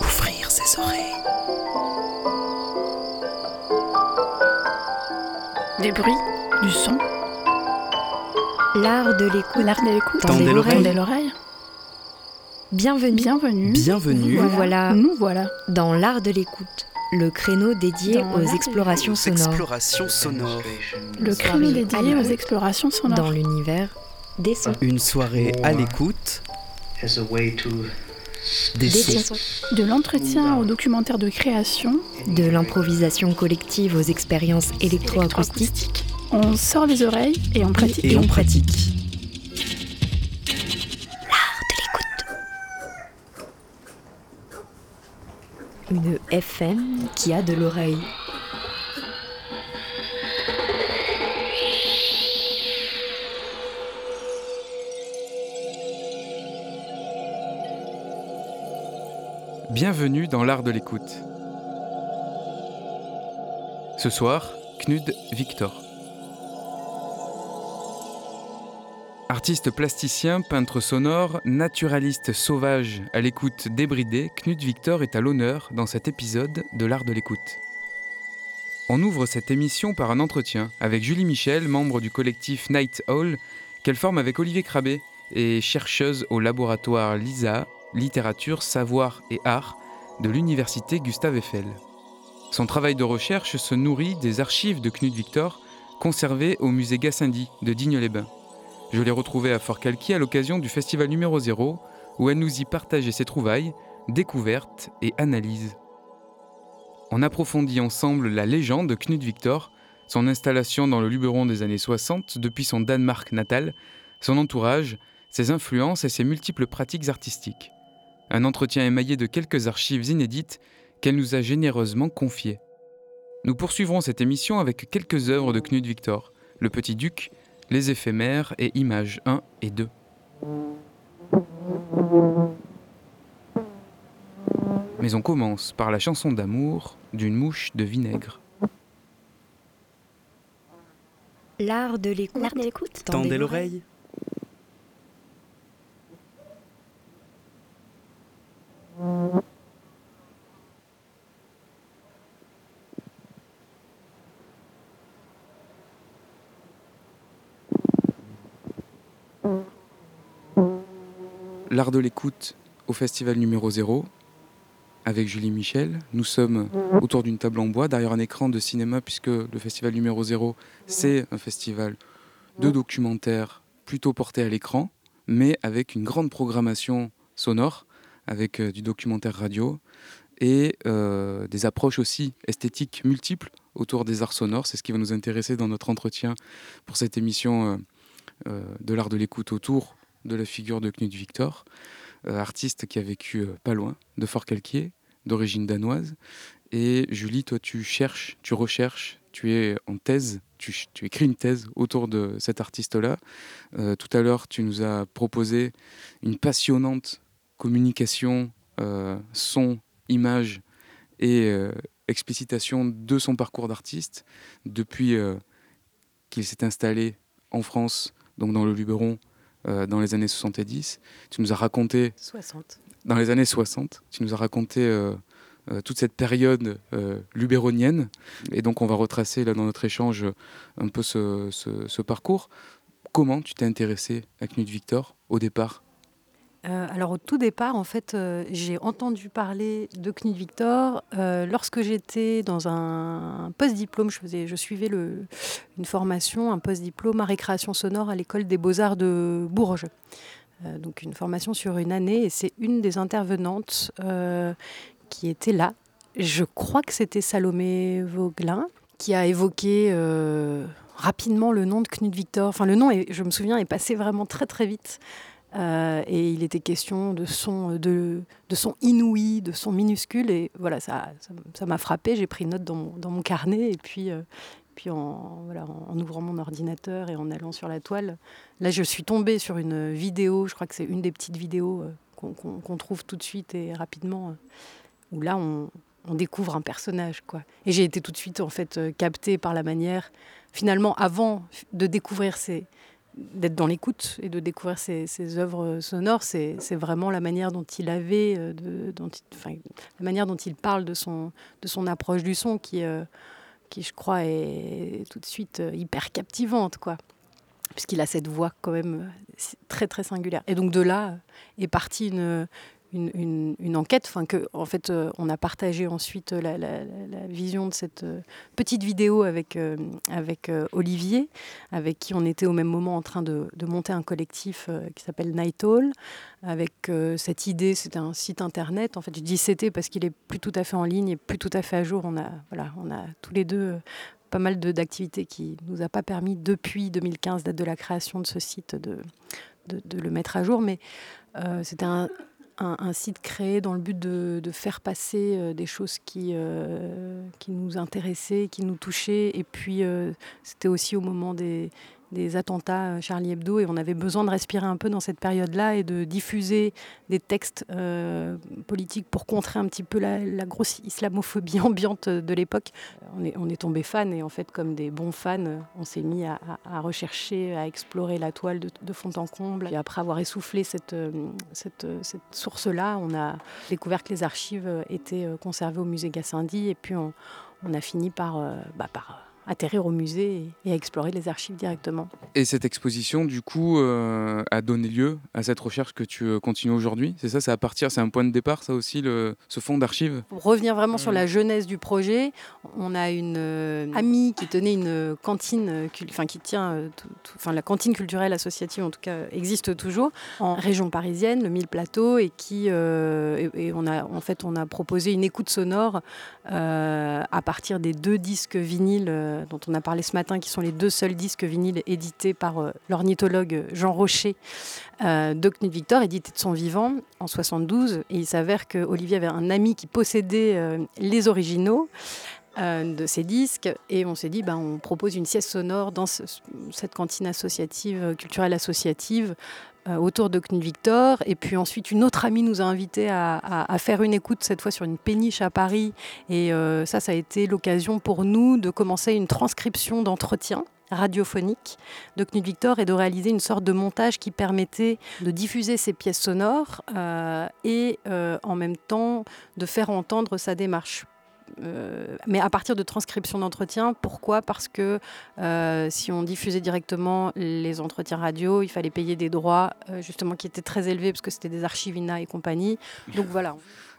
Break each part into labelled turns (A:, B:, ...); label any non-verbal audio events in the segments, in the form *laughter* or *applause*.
A: Ouvrir ses oreilles.
B: Des bruits, du son,
C: L'art de l'écoute.
B: l'art de l'écoute.
A: Tendez l'oreille.
B: Tendez l'oreille.
C: Bienvenue.
B: Bienvenue.
A: Bienvenue
C: Nous voilà
B: Nous voilà.
C: dans l'art de l'écoute, le créneau dédié
B: Dans
C: aux explorations sonores
A: explorations sonores.
B: Le créneau dédié aux explorations sonores.
C: dans l'univers des sons.
A: Une soirée à l'écoute
D: as a way to
A: des
C: Des
A: sons.
C: sons.
B: De l'entretien au documentaire de création
C: De l'improvisation collective aux expériences électroacoustiques.
B: électroacoustique. On sort les oreilles et on pratique.
A: Et on pratique.
C: FM qui a de l'oreille.
E: Bienvenue dans l'art de l'écoute. Ce soir, Knud Victor. Artiste plasticien, peintre sonore, naturaliste sauvage à l'écoute débridée, Knud Victor est à l'honneur dans cet épisode de l'art de l'écoute. On ouvre cette émission par un entretien avec Julie Michel, membre du collectif Night Owl, qu'elle forme avec Olivier Crabé et chercheuse au laboratoire LISA, littérature, savoir et art de l'université Gustave Eiffel. Son travail de recherche se nourrit des archives de Knud Victor conservées au musée Gassendi de Digne-les-Bains. Je l'ai retrouvée à Fort-Calquier à l'occasion du festival numéro 0 où elle nous y partageait ses trouvailles, découvertes et analyses. On approfondit ensemble la légende de Knud Victor, son installation dans le Luberon des années 60 depuis son Danemark natal, son entourage, ses influences et ses multiples pratiques artistiques. Un entretien émaillé de quelques archives inédites qu'elle nous a généreusement confiées. Nous poursuivrons cette émission avec quelques œuvres de Knud Victor, Le Petit Duc, Les éphémères et Images 1 et 2. Mais on commence par la chanson d'amour d'une mouche de vinaigre.
C: L'art de l'écoute.
A: Tendez l'oreille.
E: L'art de l'écoute au festival numéro 0 avec Julie Michel. Nous sommes autour d'une table en bois derrière un écran de cinéma puisque le festival numéro 0 c'est un festival de documentaires plutôt porté à l'écran mais avec une grande programmation sonore avec euh, du documentaire radio et euh, des approches aussi esthétiques multiples autour des arts sonores. C'est ce qui va nous intéresser dans notre entretien pour cette émission euh, de l'art de l'écoute autour de la figure de Knut Victor, euh, artiste qui a vécu euh, pas loin de Fort-Calquier, d'origine danoise. Et Julie, toi, tu cherches, tu recherches, tu es en thèse, tu, écris une thèse autour de cet artiste-là. Euh, tout à l'heure, tu nous as proposé une passionnante communication, euh, son, image et euh, explicitation de son parcours d'artiste depuis euh, qu'il s'est installé en France, donc dans le Luberon, euh, dans les années 70. Tu nous as raconté
F: 60.
E: dans les années 60. Tu nous as raconté euh, euh, toute cette période lubéronienne. Et donc, on va retracer là, dans notre échange un peu ce, ce- ce parcours. Comment tu t'es intéressé à Knut Victor au départ?
F: Euh, alors au tout départ, en fait, euh, j'ai entendu parler de Knut Victor euh, lorsque j'étais dans un post-diplôme. Je, je suivais une formation, un post-diplôme à récréation sonore à l'école des beaux-arts de Bourges. Donc une formation sur une année et c'est une des intervenantes qui était là. Je crois que c'était Salomé Vauglin qui a évoqué rapidement le nom de Knut Victor. Enfin, le nom, je me souviens, est passé vraiment très très vite. Euh, et il était question de son, de, de son inouï, de son minuscule. Et voilà, ça m'a frappé. J'ai pris note dans mon, carnet. Et puis, euh, puis en, ouvrant mon ordinateur et en allant sur la toile, là, je suis tombée sur une vidéo. Je crois que c'est une des petites vidéos euh, qu'on trouve tout de suite et rapidement. où là, on, on découvre un personnage. Quoi. Et j'ai été tout de suite en fait captée par la manière, finalement, avant de découvrir ces, d'être dans l'écoute et de découvrir ses, œuvres sonores. C'est vraiment la manière dont il avait, euh, de, dont enfin, la manière dont il parle de son, de son approche du son qui, euh, qui, je crois, est tout de suite euh, hyper captivante, quoi. Puisqu'il a cette voix quand même très très singulière. Et donc de là est partie une, une, enquête, enfin que en fait euh, on a partagé ensuite la, vision de cette euh, petite vidéo avec euh, avec Olivier, avec qui on était au même moment en train de, monter un collectif qui s'appelle Night Hall, avec cette idée, c'était un site internet. En fait, je dis c'était parce qu'il est plus tout à fait en ligne et plus tout à fait à jour. On a voilà, on a tous les deux pas mal d'activités qui nous a pas permis depuis 2015, date de la création de ce site, de, de, le mettre à jour, mais c'était un, un, site créé dans le but de, faire passer euh, des choses qui, euh, qui nous intéressaient, qui nous touchaient. Et puis, euh, c'était aussi au moment des, des attentats Charlie Hebdo et on avait besoin de respirer un peu dans cette période-là et de diffuser des textes euh, politiques pour contrer un petit peu la, grosse islamophobie *laughs* ambiante de l'époque. On est, on est tombé fan et en fait comme des bons fans, on s'est mis à, rechercher, à explorer la toile de, fond en comble. Et après avoir essoufflé cette, source-là, on a découvert que les archives étaient conservées au musée Gassendi et puis on, a fini par, euh, bah, par atterrir au musée et, et, explorer les archives directement.
E: Et cette exposition, du coup, euh, a donné lieu à cette recherche que tu euh, continues aujourd'hui C'est ça, c'est à partir, c'est un point de départ, ça aussi, le, ce fonds d'archives?
F: Pour revenir vraiment mmh. sur la jeunesse du projet, on a une euh, amie qui tenait une cantine, enfin qui tient, euh, enfin la cantine culturelle associative en tout cas existe toujours en région parisienne, le Mille Plateau, et qui, euh, et, et, on a en fait on a proposé une écoute sonore euh, à partir des deux disques vinyles euh, dont on a parlé ce matin, qui sont les deux seuls disques vinyles édités par euh, l'ornithologue Jean Rocher euh, de Victor, édité de son vivant en 72. Et il s'avère que Olivier avait un ami qui possédait euh, les originaux de ces disques et on s'est dit ben, on propose une sieste sonore dans ce, cette cantine associative culturelle associative euh, autour de Knut Victor. Et puis ensuite une autre amie nous a invité à, faire une écoute cette fois sur une péniche à Paris. Et euh, ça ça a été l'occasion pour nous de commencer une transcription d'entretien radiophonique de Knut Victor et de réaliser une sorte de montage qui permettait de diffuser ces pièces sonores euh, et euh, en même temps de faire entendre sa démarche euh, mais à partir de transcription d'entretien. Pourquoi? Parce que euh, si on diffusait directement les entretiens radio, il fallait payer des droits euh, justement qui étaient très élevés parce que c'était des archives INA et compagnie. Donc *laughs* voilà.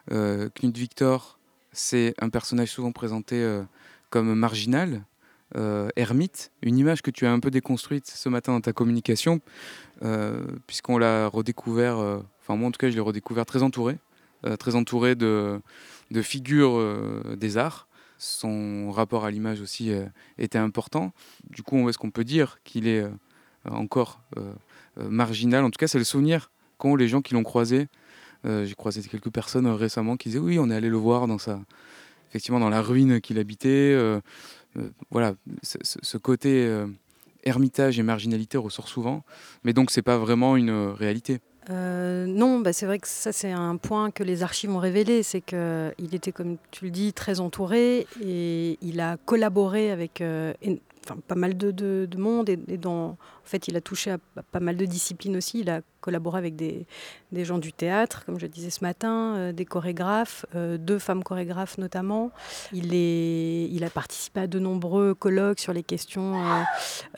E: Knut Victor, c'est un personnage souvent présenté comme marginal, ermite, une image que tu as un peu déconstruite ce matin dans ta communication, puisqu'on l'a redécouvert, enfin moi en tout cas je l'ai redécouvert très entouré, très entouré de, de figures euh, des arts. Son rapport à l'image aussi euh, était important. Du coup, est-ce qu'on peut dire qu'il est euh, encore marginal En tout cas, c'est le souvenir qu'ont les gens qui l'ont croisé. J'ai croisé quelques personnes récemment qui disaient oui, on est allé le voir dans sa, effectivement dans la ruine qu'il habitait. Voilà, ce, côté ermitage et marginalité ressort souvent, mais donc c'est pas vraiment une réalité.
F: Euh, non, bah c'est vrai que ça c'est un point que les archives ont révélé, c'est qu'il était, comme tu le dis, très entouré et il a collaboré avec euh, pas mal de, de, de monde et, et en fait il a touché à pas mal de disciplines aussi. Il a collaboré avec des, des gens du théâtre, comme je disais ce matin, euh, des chorégraphes, euh, deux femmes chorégraphes notamment. Il, est, il a participé à de nombreux colloques sur les questions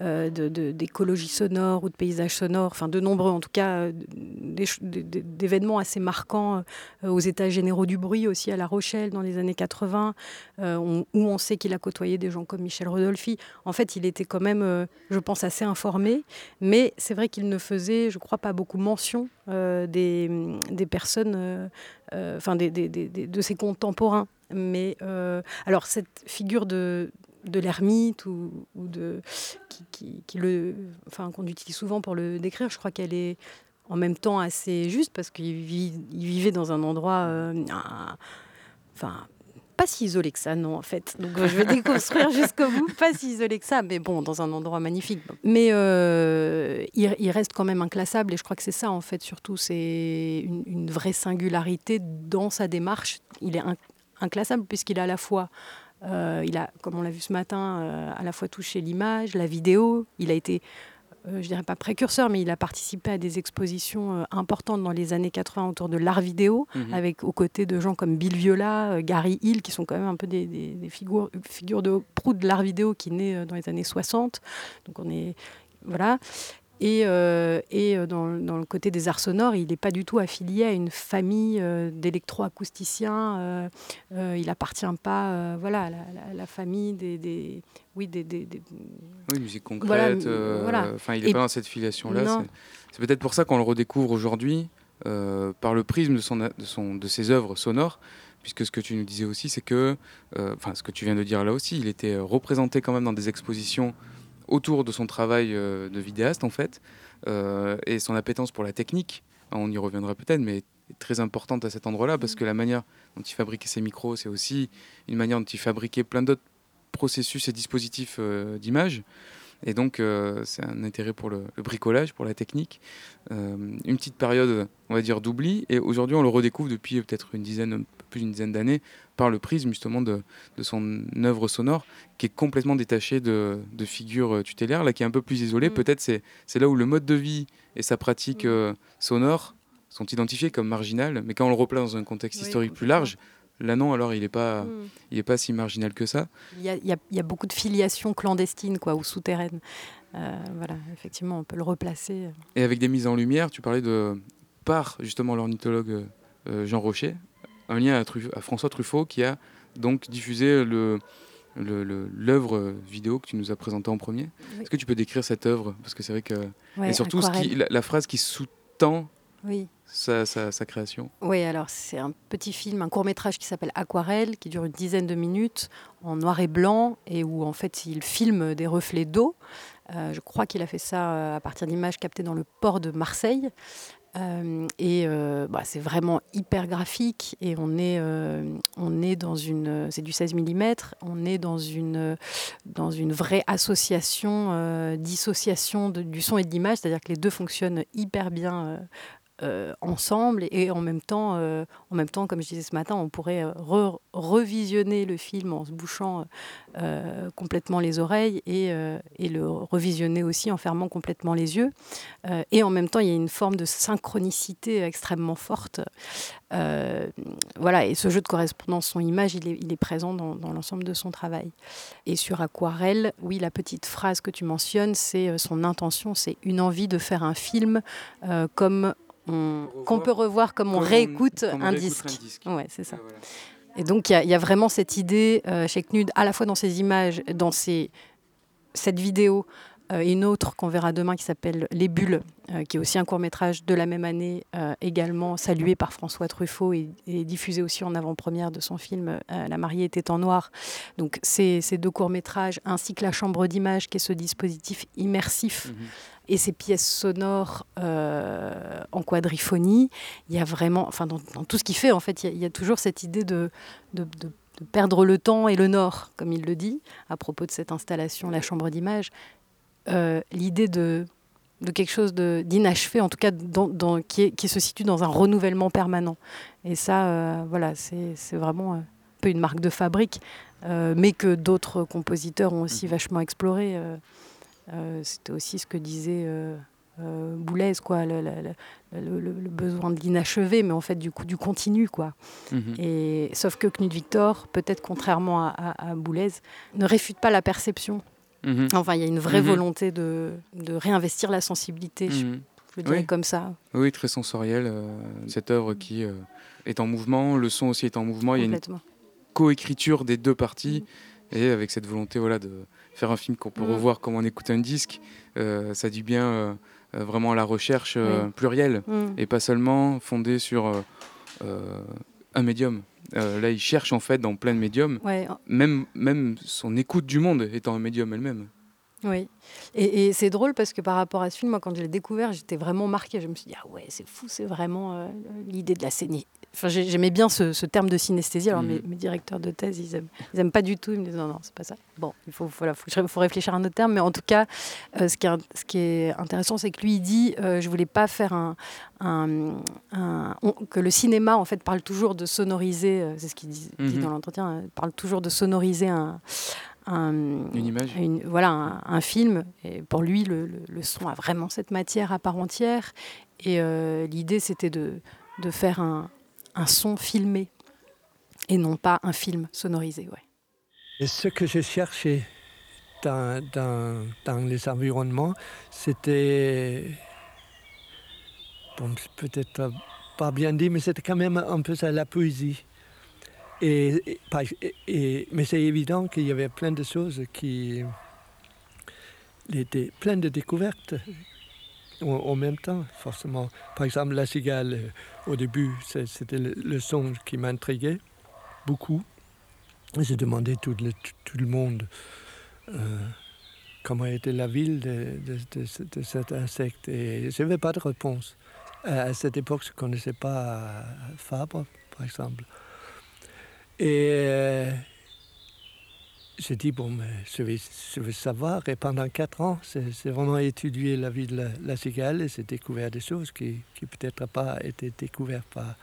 F: euh, d'écologie sonore ou de paysage sonore, enfin de nombreux en tout cas, d'événements assez marquants euh, aux états généraux du bruit aussi à La Rochelle dans les années 80, euh, on, où on sait qu'il a côtoyé des gens comme Michel Rodolphi. En fait, il était quand même, euh, je pense, assez informé, mais c'est vrai qu'il ne faisait, je crois, pas beaucoup mention euh, des, personnes, euh, euh, enfin de ses contemporains. Mais alors cette figure de, l'ermite ou, de qui, enfin qu'on utilise souvent pour le décrire, je crois qu'elle est en même temps assez juste parce qu'il vivait dans un endroit, enfin pas si isolé que ça, non, en fait. Donc, euh, je vais déconstruire *laughs* jusqu'au bout. Pas si isolé que ça, mais bon, dans un endroit magnifique. Mais euh, il, il, reste quand même inclassable, et je crois que c'est ça, en fait, surtout. C'est une, une, vraie singularité dans sa démarche. Il est in, inclassable, puisqu'il a à la fois. Euh, il a, comme on l'a vu ce matin, euh, à la fois touché l'image, la vidéo. Il a été euh, je dirais pas précurseur, mais il a participé à des expositions euh, importantes dans les années 80 autour de l'art vidéo,
E: Mhm.
F: avec aux côtés de gens comme Bill Viola, euh, Gary Hill, qui sont quand même un peu des, des- des figures, figures de proue de l'art vidéo qui naît euh, dans les années 60. Donc on est voilà. Et, euh, et euh, dans, dans le côté des arts sonores, il n'est pas du tout affilié à une famille euh, d'électroacousticiens. euh, euh, il appartient pas, euh, voilà, à la, la- la famille des, des- oui, des, des- des-
E: Oui, musique concrète.
F: Voilà,
E: euh,
F: voilà.
E: Enfin, il n'est pas dans cette filiation-là. C'est- peut-être pour ça qu'on le redécouvre aujourd'hui euh, par le prisme de, son, de, son, de ses œuvres sonores. Puisque ce que tu nous disais aussi, c'est que, euh, enfin, ce que tu viens de dire là aussi, il était euh, représenté quand même dans des expositions autour de son travail euh, de vidéaste, en fait, euh, et son appétence pour la technique. On y reviendra peut-être, mais très importante à cet endroit-là, parce que la manière dont il fabriquait ses micros, c'est aussi une manière dont il fabriquait plein d'autres processus et dispositifs euh, d'image. Et donc, euh, c'est un intérêt pour le, le bricolage, pour la technique. Euh, une petite période, on va dire, d'oubli. Et aujourd'hui, on le redécouvre depuis peut-être une dizaine, plus d'une dizaine d'années, par le prisme justement de, de son œuvre sonore, qui est complètement détachée de, de figures euh, tutélaires, là, qui est un peu plus isolée.
F: Mm.
E: Peut-être c'est c'est là où le mode de vie et sa pratique
F: Mm.
E: euh, sonore sont identifiés comme marginales. Mais quand on le replace dans un contexte
F: Oui,
E: historique plus large, là non, alors il n'est pas,
F: Mm.
E: il est pas si marginal que ça.
F: Il y, a, il y a- il y a beaucoup de filiations clandestines quoi, ou souterraines. Euh, voilà, effectivement, on peut le replacer.
E: Et avec des mises en lumière, tu parlais de par justement l'ornithologue euh, Jean Rocher, un lien à, François Truffaut qui a donc diffusé le le- le- l'œuvre vidéo que tu nous as présentée en premier.
F: Oui.
E: Est-ce que tu peux décrire cette œuvre? Parce que c'est vrai que...
F: Ouais,
E: et surtout ce qui-
F: aquarelle.
E: la, la phrase qui sous-tend
F: Oui.
E: sa, sa- sa création.
F: Oui, alors c'est un petit film, un court métrage qui s'appelle Aquarelle, qui dure une dizaine de minutes, en noir et blanc, et où en fait il filme des reflets d'eau. Euh, je crois qu'il a fait ça euh, à partir d'images captées dans le port de Marseille. Euh, et euh, bah, c'est vraiment hyper graphique et on est, euh, on est dans une, c'est du 16 mm, on est dans une, dans une vraie association, dissociation du son et de l'image, c'est-à-dire que les deux fonctionnent hyper bien euh, ensemble et en même temps, euh, en même temps, comme je disais ce matin, on pourrait euh, re- revisionner le film en se bouchant complètement les oreilles et, et le revisionner aussi en fermant complètement les yeux. Et en même temps, il y a une forme de synchronicité extrêmement forte. Voilà, et ce jeu de correspondance son-image, il est, il est présent dans, dans l'ensemble de son travail. Et sur Aquarelle, oui, la petite phrase que tu mentionnes, c'est son intention, c'est une envie de faire un film comme qu'on peut revoir comme on
E: Comme
F: réécoute
E: comme on
F: un
E: réécoute
F: disque.
E: un disque.
F: Ouais, c'est ça.
E: Voilà.
F: Et donc, il y a- il y, a vraiment cette idée euh, chez Knud, à la fois dans ses images, dans ses, cette vidéo, euh, et une autre qu'on verra demain qui s'appelle Les Bulles, euh, qui est aussi un court-métrage de la même année, également salué par François Truffaut et, et diffusé aussi en avant-première de son film La mariée était en noir. Donc, ces, ces deux courts-métrages, ainsi que la chambre d'image, qui est ce dispositif immersif
E: Mhm.
F: Et ces pièces sonores euh, en quadriphonie, il y a vraiment, enfin dans, dans tout ce qu'il fait, en fait, il y, a- il y a toujours cette idée de, de, de- de perdre le temps et le nord, comme il le dit, à propos de cette installation, la chambre d'image. Euh, L'idée de, quelque chose d'inachevé, en tout cas dans- dans- qui, est- qui se situe dans un renouvellement permanent. Et ça, euh, voilà, c'est vraiment un peu une marque de fabrique, mais que d'autres compositeurs ont aussi
E: Mhm.
F: vachement exploré. Euh, C'était aussi ce que disait euh, euh, Boulez, quoi, le, le- le- le- le besoin de l'inachevé, mais en fait du coup du continu, quoi.
E: Mhm.
F: Et sauf que Knut Victor, peut-être contrairement à, à, à Boulez, ne réfute pas la perception.
E: Mhm.
F: Enfin, il y a une vraie
E: Mhm.
F: volonté de, de réinvestir la sensibilité, je, je le dirais
E: Oui.
F: comme ça,
E: Oui, très sensoriel. euh, cette œuvre qui euh, est en mouvement, le son aussi est en mouvement. Il y a une coécriture des deux parties et avec cette volonté voilà, de faire un film qu'on peut
F: Mm.
E: revoir comme on écoute un disque. euh, ça dit bien euh, euh, vraiment la recherche euh,
F: Oui.
E: plurielle
F: Mm.
E: et pas seulement fondée sur un médium. Là, il cherche en fait dans plein de médiums,
F: Ouais,
E: même, même son écoute du monde étant un médium elle-même.
F: Oui, et, et c'est drôle parce que par rapport à ce film, moi quand je l'ai découvert, j'étais vraiment marquée. Je me suis dit, ah ouais, c'est fou, c'est vraiment l'idée de la scène. Enfin, j'aimais bien ce, ce terme de synesthésie. Alors
E: Mhm.
F: mes, mes directeurs de thèse, ils aiment, ils aiment pas du tout. Ils me disent, non, non, c'est pas ça. Bon, il faut, voilà, faut, faut réfléchir à un autre terme. Mais en tout cas, euh, ce, qui est, ce qui est intéressant, c'est que lui, il dit, euh, je voulais pas faire un... un- un- on- que le cinéma, en fait, parle toujours de sonoriser, euh, c'est ce qu'il dit, dit
E: Mhm.
F: dans l'entretien, euh, parle toujours de sonoriser un un,
E: Une image.
F: une- voilà, un, un film. Et pour lui, le, le- le son a vraiment cette matière à part entière. Et euh, l'idée, c'était de, de faire un, un son filmé et non pas un film sonorisé. Ouais.
D: Et ce que j'ai cherché dans, les environnements, c'était, bon, c'est peut-être pas bien dit, mais c'était quand même un peu ça, la poésie. Et, mais c'est évident qu'il y avait plein de choses qui. les- des- plein de découvertes en, même temps, forcément. Par exemple, la cigale, euh, au début, c'était le, son qui m'intriguait beaucoup. J'ai demandé tout le, tout- le monde euh, comment était la ville de, de- de ce- de cet insecte et je n'avais pas de réponse. À, cette époque, je ne connaissais pas euh, Fabre, par exemple. Et j'ai dit, bon, je vais, savoir. Et pendant quatre ans, c'est vraiment étudié la vie de la, cigale et j'ai découvert des choses qui, qui peut-être pas été découvertes par,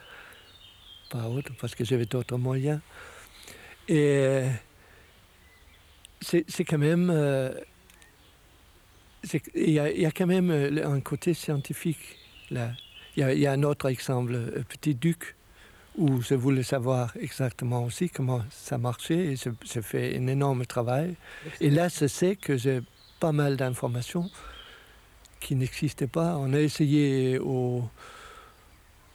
D: par autres, parce que j'avais d'autres moyens. Et c'est quand même. euh, Il y, y a quand même un côté scientifique là. Il y y a un autre exemple, euh, Petit Duc, où je voulais savoir exactement aussi comment ça marchait et j'ai fait un énorme travail. Et là, je sais que j'ai pas mal d'informations qui n'existaient pas. On a essayé au-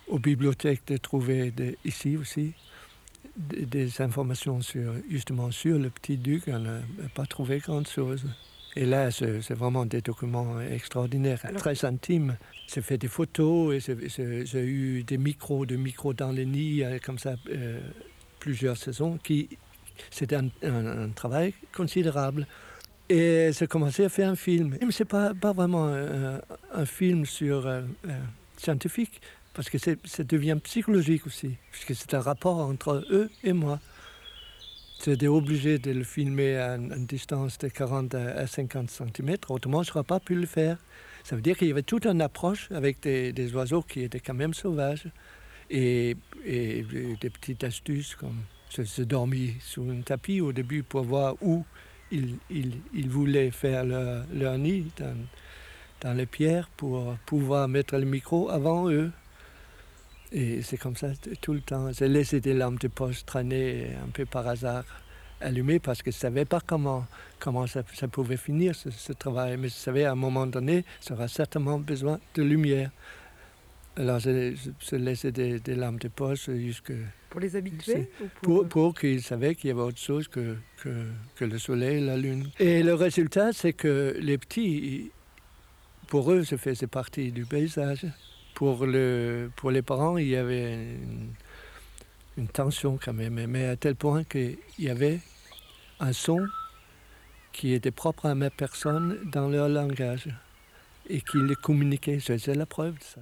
D: aux bibliothèques de trouver ici aussi des, des informations sur, justement sur le petit duc. On n'a pas trouvé grand-chose. Et là, c'est c'est vraiment des documents extraordinaires, très intimes. J'ai fait des photos et j'ai- eu des micros, des micros dans les nids, euh, comme ça, euh, plusieurs saisons. C'était un, travail considérable. Et j'ai commencé à faire un film. Mais ce n'est pas, pas vraiment un, un film sur, euh, euh, scientifique, parce que ça devient psychologique aussi, puisque c'est un rapport entre eux et moi. J'étais obligé de le filmer à une, distance de 40 à à 50 cm, autrement je n'aurais pas pu le faire. Ça veut dire qu'il y avait toute une approche avec des, des oiseaux qui étaient quand même sauvages et, et des petites astuces comme je dormis sous un tapis au début pour voir où ils, voulaient faire leur, leur nid dans, dans les pierres pour pouvoir mettre le micro avant eux. Et c'est comme ça tout le temps. J'ai laissé des lampes de poche traîner un peu par hasard, allumées, parce que je ne savais pas comment, comment ça, ça pouvait finir, ce, ce travail. Mais je savais à un moment donné, ça aura certainement besoin de lumière. Alors je- j'ai laissé des, des lampes de poche jusque
G: Pour les habitués ou
D: pour, pour qu'ils savaient qu'il y avait autre chose que, que, que le soleil et la lune. Et le résultat, c'est que les petits, pour eux, ça faisait partie du paysage. Pour, le, pour les parents, il y avait une, une tension quand même, mais à tel point qu'il y avait un son qui était propre à ma personne dans leur langage et qu'ils le communiquaient. C'est la preuve de ça.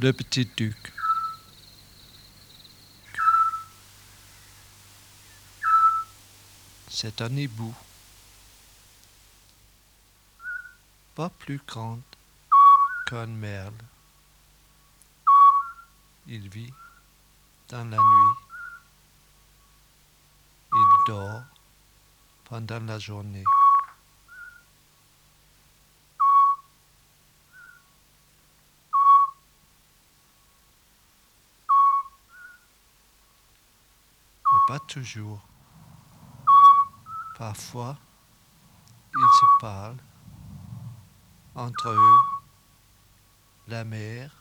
D: Le petit duc. C'est un hibou. Pas plus grande qu'un merle. Il vit dans la nuit. Il dort pendant la journée. Toujours. Parfois, ils se parlent entre eux, la mère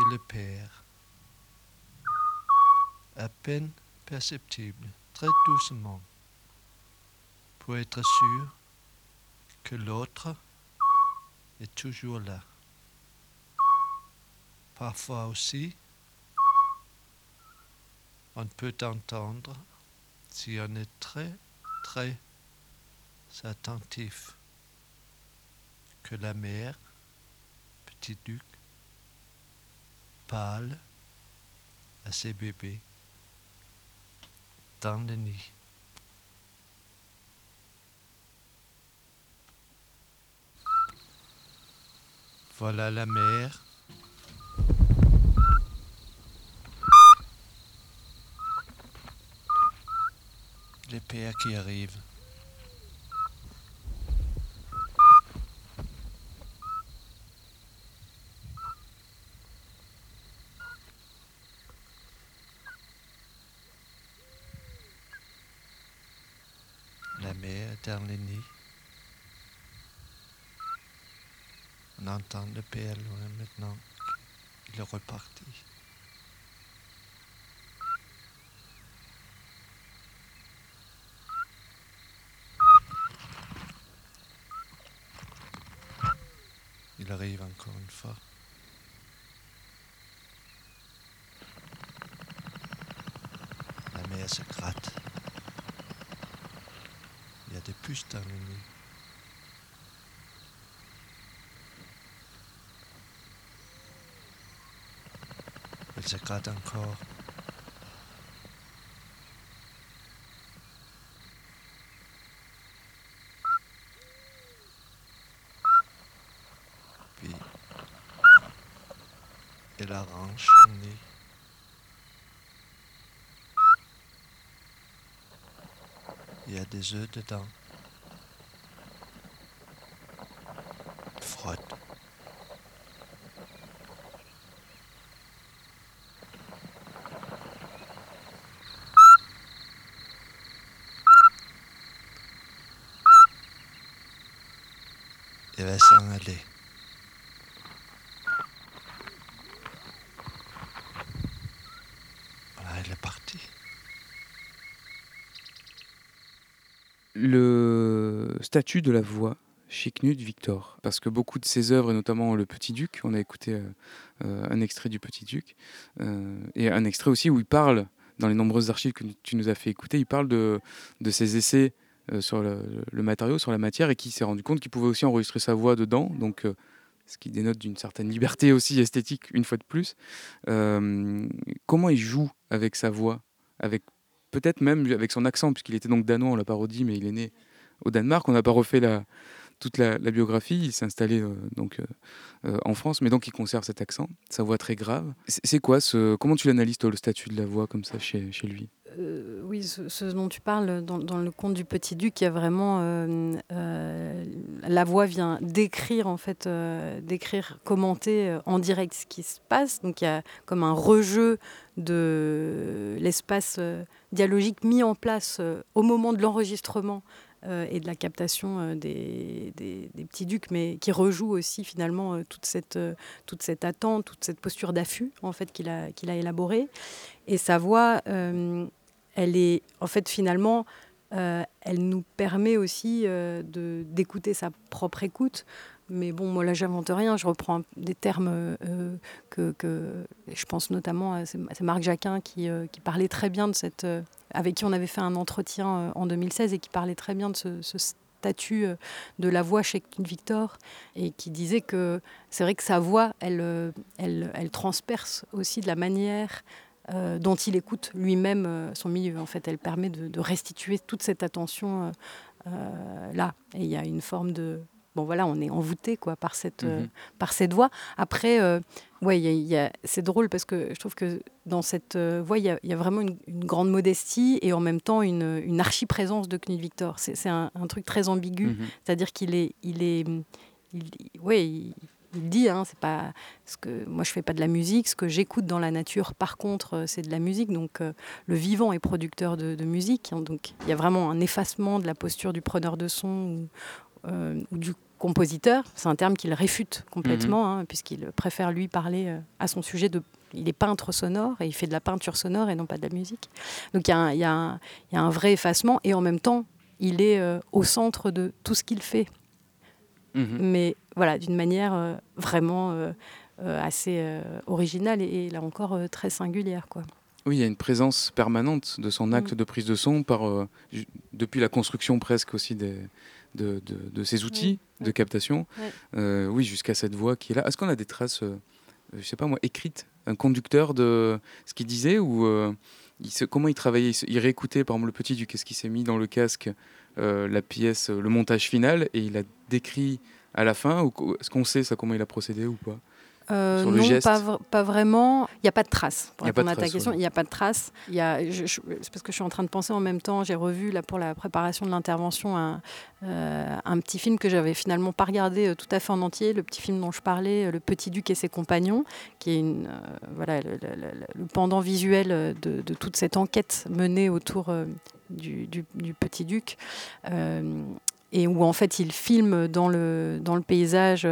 D: et le père, à peine perceptible, très doucement, pour être sûr que l'autre est toujours là. Parfois aussi, on peut entendre si on est très, très attentif. que la mère, petit duc, parle à ses bébés dans le nid. Voilà la mère. Les qui arrivent. La mère dans le nid. On entend le père loin maintenant. Il est reparti. Il arrive encore une fois. La mère se gratte. Il y a des puces dans le nid. Elle se gratte encore. Puis, elle arrange son nez. Il y a des œufs dedans. Frotte. Il va s'en aller. Voilà, il est parti.
E: Le statut de la voix chez Knut Victor, parce que beaucoup de ses œuvres, et notamment Le Petit Duc, on a écouté euh, euh, un extrait du Petit Duc, euh, et un extrait aussi où il parle, dans les nombreuses archives que tu nous as fait écouter, il parle de, de ses essais sur le, matériau, sur la matière, et qui s'est rendu compte qu'il pouvait aussi enregistrer sa voix dedans, donc ce qui dénote d'une certaine liberté aussi esthétique, une fois de plus. Comment il joue avec sa voix, avec peut-être même avec son accent, puisqu'il était donc danois, on l'a pas redit, mais il est né au Danemark. On n'a pas refait toute la, biographie. Il s'est installé euh, donc euh, euh, en France, mais donc il conserve cet accent, sa voix très grave. C'est quoi Comment tu l'analyses toi le statut de la voix comme ça chez, lui?
F: Oui, ce, dont tu parles dans, le conte du Petit Duc, il y a vraiment la voix vient décrire en fait, décrire, commenter en direct ce qui se passe. Donc il y a comme un rejeu de l'espace dialogique mis en place au moment de l'enregistrement et de la captation euh, des, petits ducs, mais qui rejoue aussi finalement euh, toute cette, euh, attente, toute cette posture d'affût en fait qu'il a, élaborée. Et sa voix, euh, elle est en fait finalement, euh, elle nous permet aussi euh, d'écouter sa propre écoute. Mais bon, moi là, j'invente rien. Je reprends des termes euh, que, je pense notamment à c'est Marc Jacquin qui, euh, qui parlait très bien de cette, euh, avec qui on avait fait un entretien en 2016 et qui parlait très bien de ce, statut de la voix chez Victor et qui disait que c'est vrai que sa voix, elle, elle, transperce aussi de la manière dont il écoute lui-même son milieu. En fait, elle permet de, restituer toute cette attention là. Et il y a une forme de bon voilà, on est envoûté quoi par cette euh,
E: Mhm.
F: par cette voix. Après, euh, ouais, il y a- il y a- c'est drôle parce que je trouve que dans cette euh, voix, il y, a- il y a vraiment une, une grande modestie et en même temps une, une archi-présence de Knut Victor. C'est un, un truc très ambigu,
E: Mhm.
F: c'est-à-dire qu'il est, il est, il, ouais, il, il dit, hein, c'est pas ce que moi je fais pas de la musique, ce que j'écoute dans la nature, par contre, c'est de la musique. Donc euh, le vivant est producteur de, de musique, hein, donc il y a vraiment un effacement de la posture du preneur de son ou, euh, ou du compositeur. C'est un terme qu'il réfute complètement, hein, puisqu'il préfère lui parler euh, à son sujet de. Il est peintre sonore et il fait de la peinture sonore et non pas de la musique. Donc il y a un, il y y a un vrai effacement et en même temps, il est euh, au centre de tout ce qu'il fait
E: Mhm.
F: mais voilà, d'une manière euh, vraiment euh, assez originale et, et là encore très singulière. Quoi.
E: Oui, il y a une présence permanente de son acte
F: Mm.
E: de prise de son par, depuis la construction presque aussi des, de, de, de ces outils
F: Oui,
E: de captation. Euh, oui, jusqu'à cette voix qui est là. Est-ce qu'on a des traces, euh, je sais pas moi, écrites Un conducteur de ce qu'il disait ou euh, il se- comment il travaillait il, se- il réécoutait, par exemple, le petit du qu'est-ce qui s'est mis dans le casque, euh, la pièce, le montage final, et il a décrit à la fin Est-ce qu'on sait ça comment il a procédé ou pas?
F: Euh, non, pas, pas vraiment. Il n'y a pas de traces. Pour répondre à ta question, il n'y a pas de. Il je- c'est parce que je suis en train de penser en même temps. J'ai revu là pour la préparation de l'intervention un, euh, un petit film que j'avais finalement pas regardé euh, tout à fait en entier, le petit film dont je parlais, euh, Le Petit Duc et ses compagnons, qui est une, voilà, le, le- le- le pendant visuel de, de toute cette enquête menée autour du, du- du Petit Duc. Et où en fait il filme dans le, dans le paysage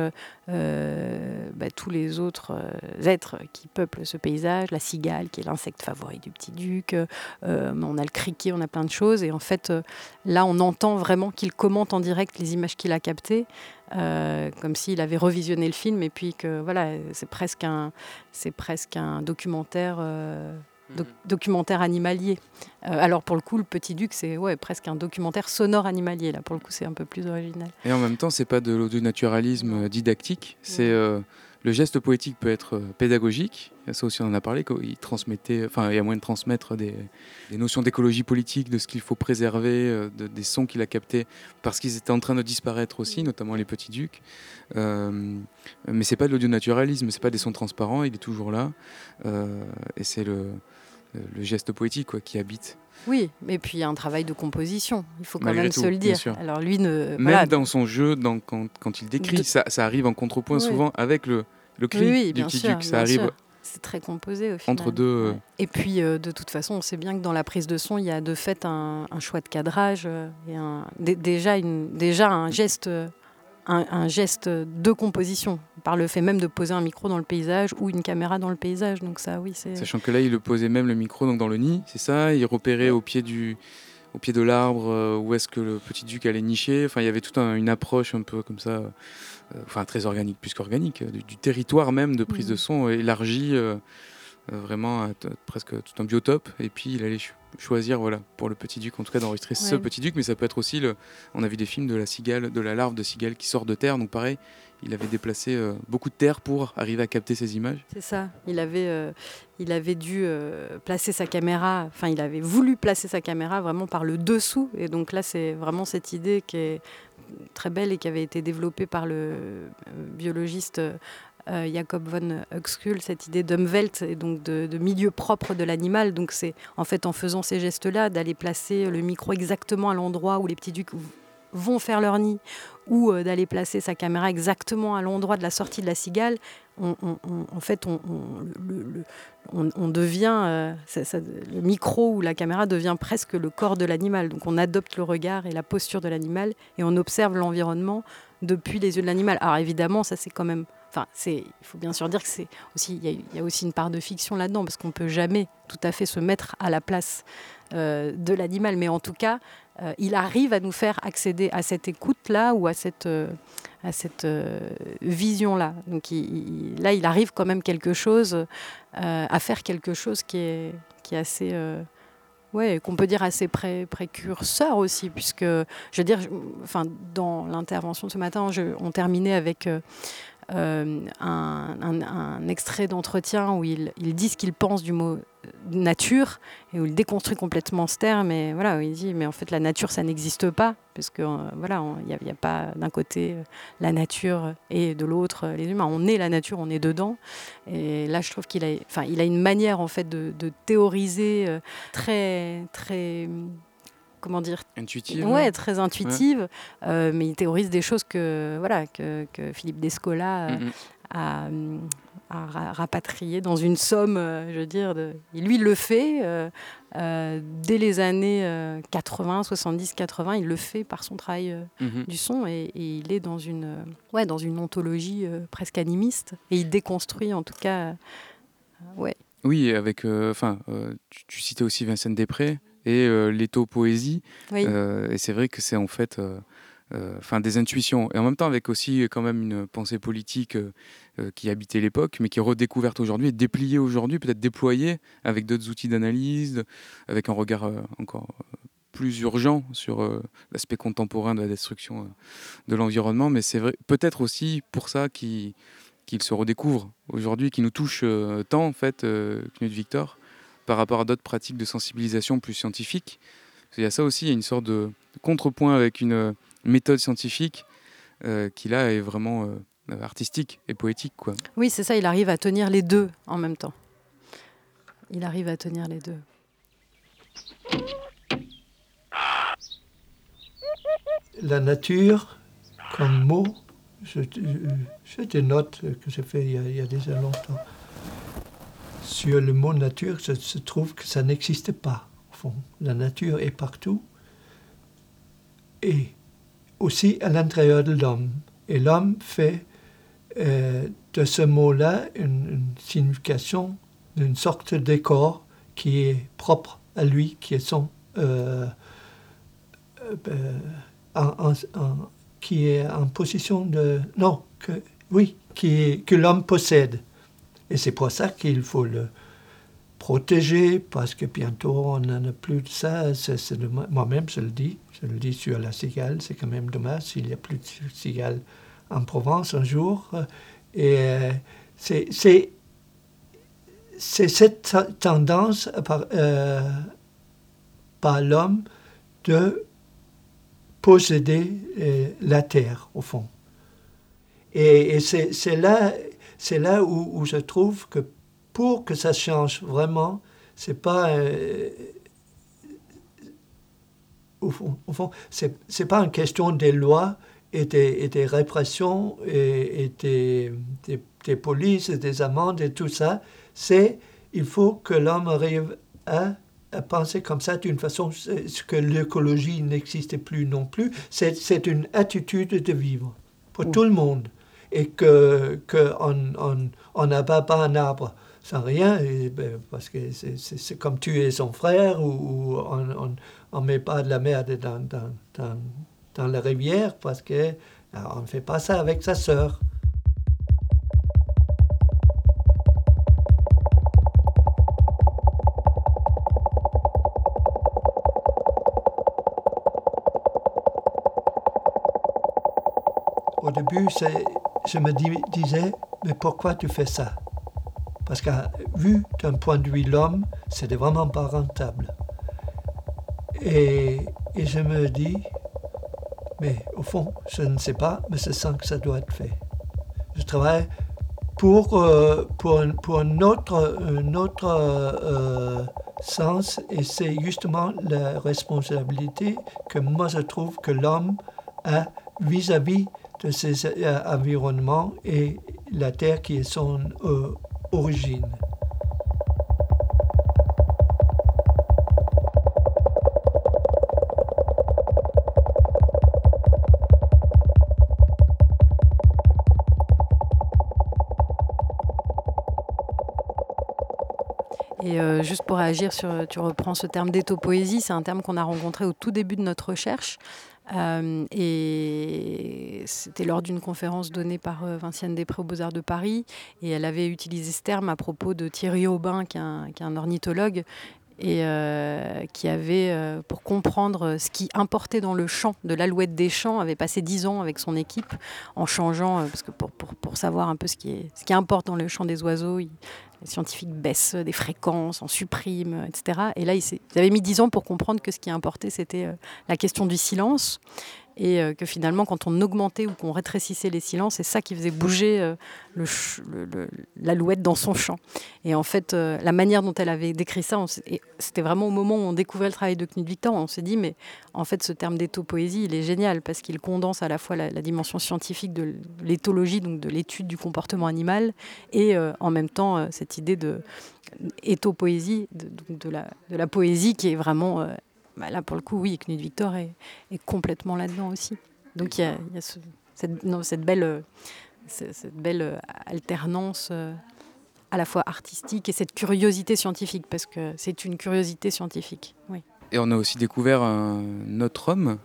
F: euh, bah, tous les autres euh, êtres qui peuplent ce paysage, la cigale qui est l'insecte favori du petit duc, euh, on a le criquet, on a plein de choses, et en fait là on entend vraiment qu'il commente en direct les images qu'il a captées, comme s'il avait revisionné le film, et puis que voilà, c'est presque c'est presque un documentaire. Doc- documentaire animalier. Euh, alors pour le coup, le Petit Duc, c'est ouais, presque un documentaire sonore animalier. Là, pour le coup, c'est un peu plus original.
E: Et en même temps, c'est pas de l'audio-naturalisme euh, didactique, c'est euh, le geste poétique peut être euh, pédagogique. Ça aussi, on en a parlé. Il transmettait, enfin, il y a moyen de transmettre des, des notions d'écologie politique, de ce qu'il faut préserver, de- des sons qu'il a captés, parce qu'ils étaient en train de disparaître aussi, notamment les petits ducs. Euh, mais c'est pas de l'audio-naturalisme, c'est pas des sons transparents. Il est toujours là, Euh, et c'est le, le geste poétique quoi, qui habite.
F: Oui, et puis il y a un travail de composition, il faut quand
E: Malgré
F: même
E: tout,
F: se le dire. Alors lui ne.
E: Même
F: voilà.
E: dans son jeu, dans, quand, quand il décrit,
F: De-
E: ça, ça arrive en contrepoint
F: Oui.
E: souvent avec le, le cri
F: Oui, oui,
E: du petit
F: sûr,
E: duc. Ça arrive
F: sûr. C'est très composé au final.
E: entre deux. euh.
F: Et puis euh, de toute façon, on sait bien que dans la prise de son, il y a de fait un, un choix de cadrage euh, et un, déjà, une, déjà un geste. Un, un geste de composition, par le fait même de poser un micro dans le paysage ou une caméra dans le paysage. Donc ça, oui, c'est...
E: Sachant que là, il le posait même le micro donc dans le nid, c'est ça? Il repérait au pied, du, au pied de l'arbre euh, où est-ce que le petit duc allait nicher? Enfin, il y avait toute un- une approche un peu comme ça, euh, enfin très organique, plus qu'organique, euh, du, du territoire même de prise
F: Mhm.
E: de son élargi, euh, vraiment à t- presque tout un biotope. Et puis, il allait cho- choisir, voilà, pour le petit duc, en tout cas, d'enregistrer ce petit duc, mais ça peut être aussi, le, on a vu des films de la cigale, de la larve de cigale qui sort de terre, donc pareil. Il avait déplacé euh, beaucoup de terre pour arriver à capter ces images.
F: C'est ça. Il avait, euh, il avait dû euh, placer sa caméra, enfin, il avait voulu placer sa caméra vraiment par le dessous. Et donc là, c'est vraiment cette idée qui est très belle et qui avait été développée par le euh, biologiste euh, Jacob von Uxkull, cette idée d'umwelt et donc de, milieu propre de l'animal. Donc c'est en fait en faisant ces gestes-là d'aller placer le micro exactement à l'endroit où les petits ducs vont faire leur nid ou euh, d'aller placer sa caméra exactement à l'endroit de la sortie de la cigale, en fait, on, devient, euh, le micro ou la caméra devient presque le corps de l'animal. Donc on adopte le regard et la posture de l'animal et on observe l'environnement depuis les yeux de l'animal. Alors évidemment, ça c'est quand même, il faut bien sûr dire que c'est aussi, il y, a- aussi une part de fiction là-dedans parce qu'on peut jamais tout à fait se mettre à la place euh, de l'animal, mais en tout cas, euh, il arrive à nous faire accéder à cette écoute-là ou à cette, euh, vision-là. Donc il- là, il arrive quand même quelque chose, à faire quelque chose qui est, qui est assez... Ouais, qu'on peut dire assez pré- précurseur aussi, puisque, je veux dire, enfin, dans l'intervention de ce matin, on terminait avec euh, un, extrait d'entretien où il, il dit ce qu'il pense du mot nature et où il déconstruit complètement ce terme. Et voilà, où il dit, mais en fait, la nature, ça n'existe pas, parce que euh, voilà, il n'y a, pas d'un côté euh, la nature et de l'autre euh, les humains. On est la nature, on est dedans. Et là, je trouve qu'il a, enfin, il a une manière en fait de, théoriser euh, très, très comment dire
E: Intuitive.
F: ouais très intuitive. Euh, mais il théorise des choses que voilà que, que Philippe Descola euh, a, hum, a ra- rapatrié dans une somme euh, je veux dire de... et lui il le fait euh, dès les années euh, 80 70 80 il le fait par son travail
E: Mhm.
F: du son et, et il est dans une ouais dans une ontologie presque animiste. Et il déconstruit en tout cas ouais.
E: Oui, avec, enfin, euh, tu, tu citais aussi Vincent Després et euh, poésie.
F: oui
E: Euh, et c'est vrai que c'est en fait, euh, euh, enfin, des intuitions. Et en même temps, avec aussi quand même une pensée politique qui habitait l'époque, mais qui est redécouverte aujourd'hui et dépliée aujourd'hui, peut-être déployée avec d'autres outils d'analyse, avec un regard encore plus urgent sur l'aspect contemporain de la destruction de l'environnement, mais c'est vrai, peut-être aussi pour ça qu'il se redécouvre aujourd'hui, qui nous touche tant, en fait, Knut Victor, par rapport à d'autres pratiques de sensibilisation plus scientifiques. Il y a ça aussi, il y a une sorte de contrepoint avec une méthode scientifique qui là est vraiment artistique et poétique. Quoi.
F: Oui, c'est ça, il arrive à tenir les deux en même temps. Il arrive à tenir les deux.
D: La nature, comme mot, je, te note que j'ai fait il y, a, déjà longtemps. Sur le mot nature, je, trouve que ça n'existe pas, au fond. La nature est partout et aussi à l'intérieur de l'homme. Et l'homme fait euh, de ce mot-là une, signification d'une sorte de décor qui est propre à lui, qui est son. Euh, euh, en, qui est en position de. Non, que, oui, qui, que l'homme possède. Et c'est pour ça qu'il faut le protéger, parce que bientôt on n'en a plus de ça. Moi-même, je le dis, je le dis sur la cigale, c'est quand même dommage s'il n'y a plus de cigale en Provence un jour. Et c'est cette tendance par, euh, par l'homme de posséder euh, la terre, au fond. Et, c'est là, là où, où, je trouve que pour que ça change vraiment, c'est pas au fond, au fond c'est pas une question des lois et des, répressions et, des, des, polices et des amendes et tout ça. C'est il faut que l'homme arrive à, à, penser comme ça d'une façon que l'écologie n'existe plus non plus. C'est une attitude de vivre pour tout le monde et que qu'on on, on n'abat pas un arbre sans rien, ben, parce que c'est comme tuer son frère ou, on ne met pas de la merde dans, dans, dans dans la rivière parce que euh, on ne fait pas ça avec sa sœur. Au début, je me disais, mais pourquoi tu fais ça? Parce que vu d'un point de vue l'homme, c'était vraiment pas rentable. Et, je me dis, mais au fond, je ne sais pas, mais c'est ça que ça doit être fait. Je travaille pour, euh, pour, un, autre, un autre euh, sens et c'est justement la responsabilité que moi je trouve que l'homme a vis-à-vis de ses euh, environnements et la terre qui est son origine.
F: Et euh, juste pour réagir sur, tu reprends ce terme d'éthopoésie, c'est un terme qu'on a rencontré au tout début de notre recherche. Euh, et c'était lors d'une conférence donnée par euh, Vinciane Després aux Beaux-Arts de Paris. Et elle avait utilisé ce terme à propos de Thierry Aubin, qui est un, ornithologue, et qui avait, pour comprendre ce qui importait dans le chant de l'alouette des champs, avait passé dix ans avec son équipe en changeant, parce que pour, pour, pour, savoir un peu ce qui, ce qui importe dans le chant des oiseaux, les scientifiques baissent des fréquences, en suppriment, etc. Et là, ils, avaient mis dix ans pour comprendre que ce qui importait, c'était euh, la question du silence et euh, que finalement, quand on augmentait ou qu'on rétrécissait les silences, c'est ça qui faisait bouger euh, l'alouette dans son champ. Et en fait, euh, la manière dont elle avait décrit ça, c'était vraiment au moment où on découvrait le travail de Knut Victor, on s'est dit, mais en fait, ce terme d'éthopoésie, il est génial parce qu'il condense à la fois la, dimension scientifique de l'éthologie, donc de l'étude du comportement animal, et en même temps cette idée de éthopoésie, de, de la poésie qui est vraiment bah, là, pour le coup, oui, Knut Victor est, complètement là-dedans aussi. Donc il y a, cette, belle, cette belle euh, alternance euh, à la fois artistique et cette curiosité scientifique, parce que c'est une curiosité scientifique. Oui.
E: Et on a aussi découvert un autre homme,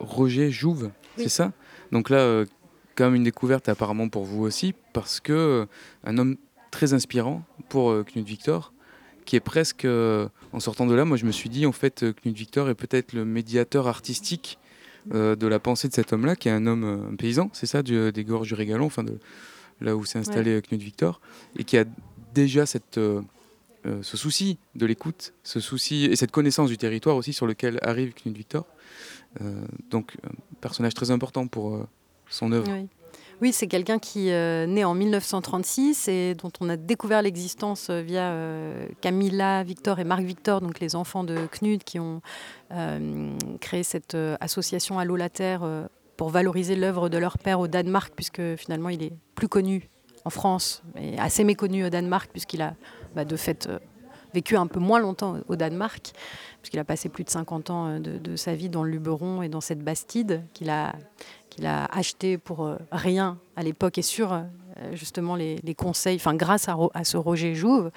E: Roger Jouve, c'est ça? Donc là, euh, quand même une découverte apparemment pour vous aussi, parce que un homme très inspirant pour Knut Victor, qui est presque, euh, en sortant de là, moi je me suis dit en fait euh, Knut Victor est peut-être le médiateur artistique euh, de la pensée de cet homme-là, qui est un homme un paysan, c'est ça, du, des gorges du Régalon, enfin de là où s'est installé Knut Victor, et qui a déjà cette, ce souci de l'écoute, ce souci et cette connaissance du territoire aussi sur lequel arrive Knut Victor. donc un personnage très important pour son œuvre.
F: Oui. Oui, c'est quelqu'un qui est né en 1936 et dont on a découvert l'existence euh, via euh, Camilla Victor et Marc Victor, donc les enfants de Knut, qui ont euh, créé cette association l'eau la terre pour valoriser l'œuvre de leur père au Danemark, puisque finalement il est plus connu en France et assez méconnu au Danemark, puisqu'il a bah, de fait vécu un peu moins longtemps au Danemark, puisqu'il a passé plus de 50 ans de, de, sa vie dans le Luberon et dans cette Bastide qu'il a, qu'il a acheté pour euh, rien à l'époque et sur euh, justement les, conseils, enfin grâce à, ce Roger Jouve.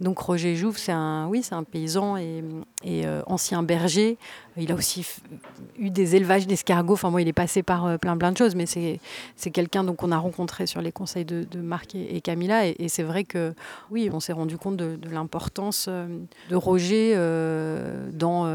F: Donc Roger Jouve, c'est un, oui, c'est un paysan et, euh, ancien berger. Il a aussi eu des élevages d'escargots. Enfin moi, il est passé par plein plein de choses, mais c'est, c'est quelqu'un qu'on a rencontré sur les conseils de, Marc et, Camilla. Et, c'est vrai que oui, on s'est rendu compte de l'importance de Roger dans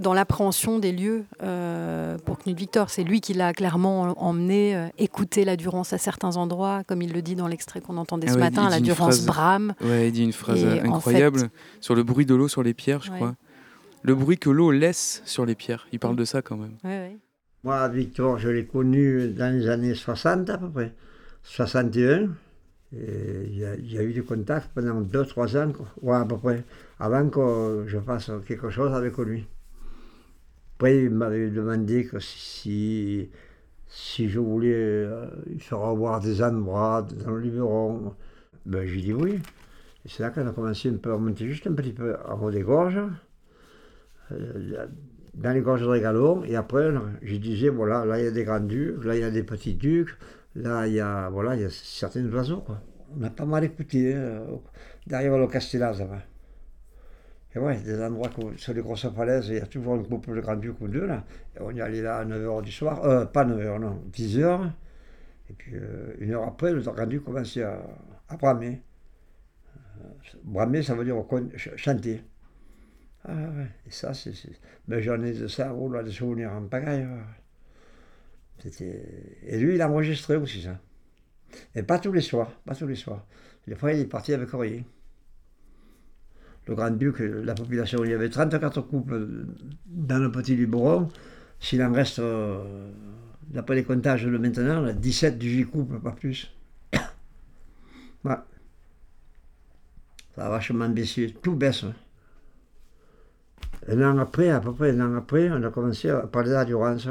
F: dans l'appréhension des lieux euh, pour Knut Victor. C'est lui qui l'a clairement emmené euh, écouter la Durance à certains endroits, comme il le dit dans l'extrait qu'on entendait ah ce matin, la Durance brame.
E: Ouais, il dit une phrase incroyable sur le bruit de l'eau sur les pierres, je crois. Le bruit que l'eau laisse sur les pierres. Il parle de ça quand même.
G: Moi, Victor, je l'ai connu dans les années 60 à peu près. 61. Il y, a eu des contacts pendant 2-3 ans, ouais, à peu près, avant que je fasse quelque chose avec lui. Après, il m'avait demandé si, si je voulais euh, se revoir des endroits dans le Luberon, ben, j'ai dit oui. C'est là qu'on a commencé un peu à monter juste un petit peu en haut des gorges, euh, dans les gorges de Régalon. Et après, je disais, voilà, là il y a des grands ducs, là il y a des petits ducs, là il y a, voilà, il y a certains oiseaux. On a pas mal écouté hein, derrière le Castellaz. Et ouais, des endroits sur les grosses falaises, il y a toujours un couple de grand-duc ou deux, là. Et on y allait là à 9h du soir, euh, pas 9h, non, 10h. Et puis, euh, une heure après, le grand-duc commençait à, bramer. Euh, bramer, ça veut dire chanter. Ah ouais, et ça, c'est. Mais j'en ai de ça, oh là, des souvenirs en pagaille. Et lui, il a enregistré aussi ça. Et pas tous les soirs, pas tous les soirs. Des fois, il est parti avec rien le Grand-Duc, la population, il y avait 34 couples dans le petit Luberon. S'il en reste, euh, d'après les comptages de maintenant, 17, 18 couples, pas plus. *coughs* Ça a vachement baissé, tout baisse. Un an après, à peu près un an après, on a commencé à parler de la Durance.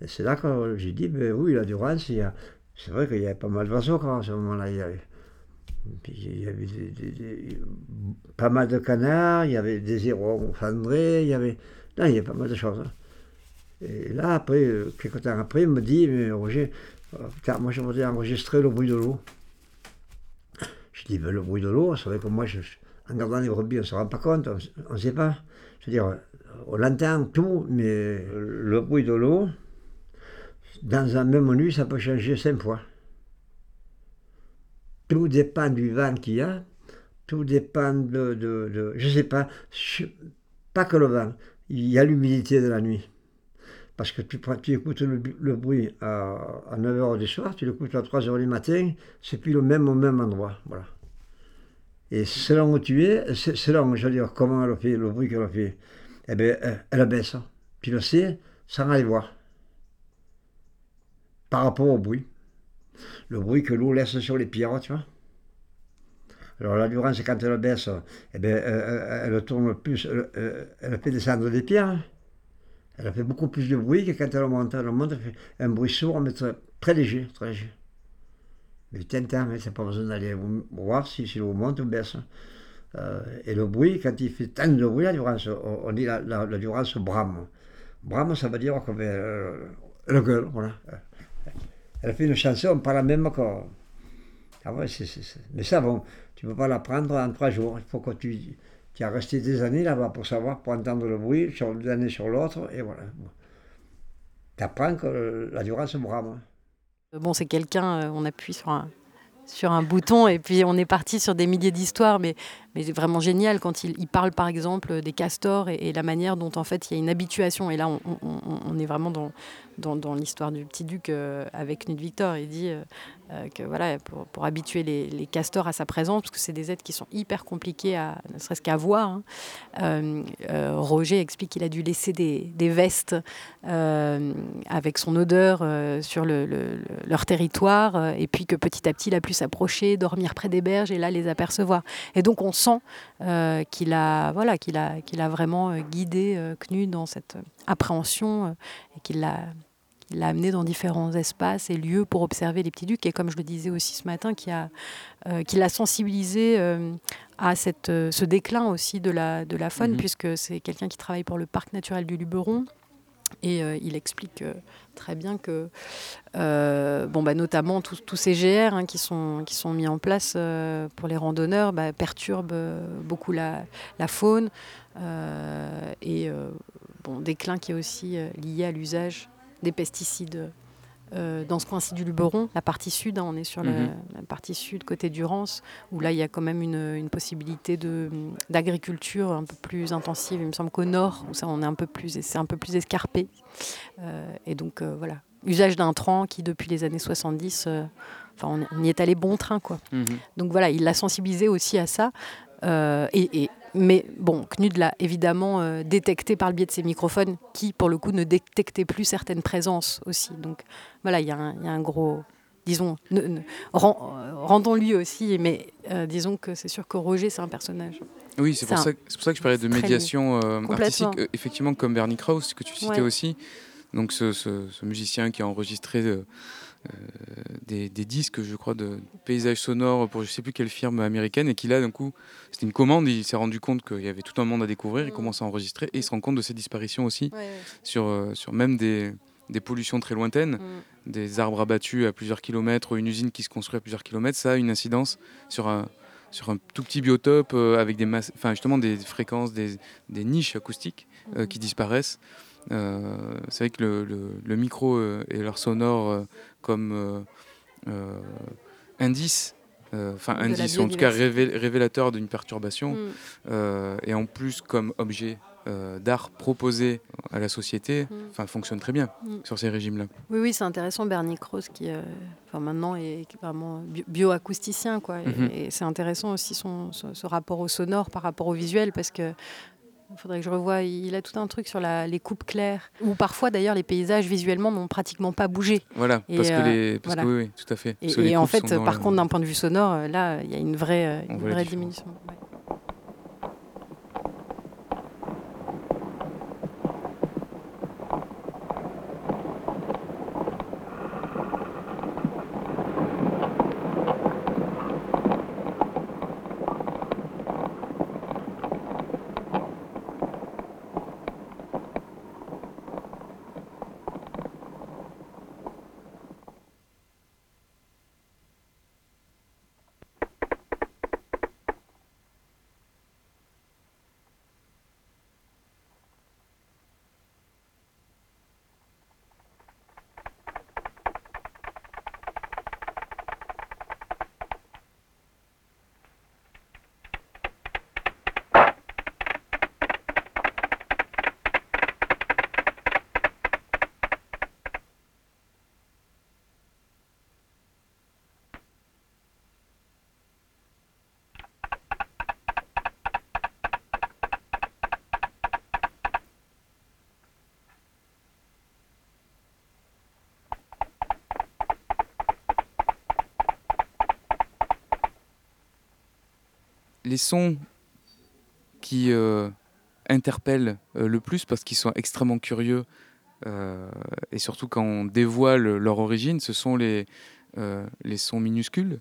G: Et c'est là que j'ai dit, ben oui, la Durance, c'est vrai qu'il y avait pas mal d'oiseaux à ce moment-là. Il y avait pas mal de canards, il y avait des hérons fendrés, il y avait. il y a pas mal de choses. Hein. Et là, après, euh, quelques temps après, il me dit, mais Roger, car euh, moi je voudrais enregistrer le bruit de l'eau. Je dis, ben, le bruit de l'eau, c'est vrai que moi, en regardant les brebis, on ne se rend pas compte, on ne sait pas. Je veux dire, on l'entend tout, mais le bruit de l'eau, dans un même nuit, ça peut changer cinq fois. Tout dépend du vent qu'il y a, tout dépend de, de, je sais pas, pas que le vent, il y a l'humidité de la nuit. Parce que tu, écoutes le, bruit à, à 9h du soir, tu l'écoutes à 3h du matin, c'est plus le même au même endroit. Voilà. Et selon où tu es, selon, je veux dire, comment elle fait, le bruit qu'elle fait, eh bien, elle baisse. Tu le sais sans aller voir. Par rapport au bruit le bruit que l'eau laisse sur les pierres, tu vois. Alors la durance, quand elle baisse, eh bien, elle, tourne plus, elle, fait descendre des pierres. Elle fait beaucoup plus de bruit que quand elle monte. Elle monte, elle fait un bruit sourd, mais très, léger, très léger. Mais tintin, mais c'est pas besoin d'aller voir si, si l'eau monte ou baisse. Euh, et le bruit, quand il fait tant de bruit, la durance, on, dit la, durance brame. Brame, ça veut dire euh, le gueule, voilà elle fait une chanson pas la même que. Ah Mais ça, bon, tu ne peux pas l'apprendre en trois jours. Il faut que tu, tu resté des années là-bas pour savoir, pour entendre le bruit, sur d'une année sur l'autre, et voilà. Tu apprends que la se brame.
F: Bon, c'est quelqu'un, euh, on appuie sur un, sur un bouton et puis on est parti sur des milliers d'histoires, mais mais vraiment génial quand il, parle par exemple des castors et, la manière dont en fait il y a une habituation. Et là, on, est vraiment dans, dans, l'histoire du petit duc euh, avec Knut Victor. Il dit euh, euh, que voilà, pour, pour habituer les, les, castors à sa présence, parce que c'est des êtres qui sont hyper compliqués à ne serait-ce qu'à voir. Hein. Euh, Roger explique qu'il a dû laisser des, des vestes avec son odeur sur le, leur territoire, et puis que petit à petit il a pu s'approcher, dormir près des berges et là les apercevoir. Et donc on sent qu'il a voilà qu'il a qu'il a vraiment guidé Knut dans cette appréhension et qu'il l'a il l'a amené dans différents espaces et lieux pour observer les petits ducs et comme je le disais aussi ce matin qui a euh, qui l'a sensibilisé euh, à cette, euh, ce déclin aussi de la, de la faune mmh. puisque c'est quelqu'un qui travaille pour le parc naturel du Luberon et euh, il explique euh, très bien que, euh, bon, bah, notamment tous ces GR hein, qui, sont, qui sont mis en place pour les randonneurs bah, perturbent beaucoup la, la faune et bon, déclin qui est aussi lié à l'usage des pesticides euh, dans ce coin-ci du Luberon, la partie sud, hein, on est sur mm -hmm. la, la, partie sud, côté Durance, où là, il y a quand même une, une possibilité d'agriculture un peu plus intensive. Il me semble qu'au nord, où ça, on est un peu plus, c'est un peu plus escarpé. Euh, et donc, euh, voilà, usage d'intrants qui, depuis les années 70, euh, enfin, on, on, y est allé bon train, quoi. Mm -hmm. Donc voilà, il l'a sensibilisé aussi à ça. Euh, et, et, mais bon, Knud l'a évidemment euh, détecté par le biais de ses microphones, qui pour le coup ne détectaient plus certaines présences aussi. Donc voilà, il y, y, a un gros, disons, ne, ne, rend, rendons-lui aussi, mais euh, disons que c'est sûr que Roger, c'est un personnage.
E: Oui, c'est pour, pour, ça que je parlais de médiation euh, artistique, effectivement, comme Bernie Krauss, que tu citais ouais. aussi. Donc ce, ce, ce, musicien qui a enregistré euh, des, des, disques, je crois, de paysages sonores pour je sais plus quelle firme américaine et qui là, d'un coup, c'était une commande, il s'est rendu compte qu'il y avait tout un monde à découvrir, il commence à enregistrer et il se rend compte de ces disparitions aussi, ouais, ouais. Sur, euh, sur même des, des pollutions très lointaines, mmh. des arbres abattus à plusieurs kilomètres, une usine qui se construit à plusieurs kilomètres, ça a une incidence sur un, sur un tout petit biotope euh, avec des enfin justement des fréquences, des, des niches acoustiques euh, mmh. qui disparaissent. Euh, c'est vrai que le, le, le micro euh, et leur sonore euh, comme indice enfin indice, en tout cas révé révélateur d'une perturbation, mm. euh, et en plus comme objet euh, d'art proposé à la société, mm. fonctionne très bien mm. sur ces régimes-là.
F: Oui, oui, c'est intéressant. Bernie Krause, qui euh, maintenant est vraiment bioacousticien, quoi. Mm -hmm. Et, et c'est intéressant aussi son, ce, ce, rapport au sonore par rapport au visuel, parce que il faudrait que je revoie. Il a tout un truc sur la, les coupes claires, où parfois d'ailleurs les paysages visuellement n'ont pratiquement pas bougé.
E: Voilà, et parce, euh, que les, parce voilà. que oui, oui, tout à fait.
F: Et, et en fait, par contre, d'un point de vue sonore, là, il y a une vraie, une vraie diminution. Ouais.
E: Les sons qui euh, interpellent euh, le plus parce qu'ils sont extrêmement curieux euh, et surtout quand on dévoile leur origine, ce sont les, les sons minuscules,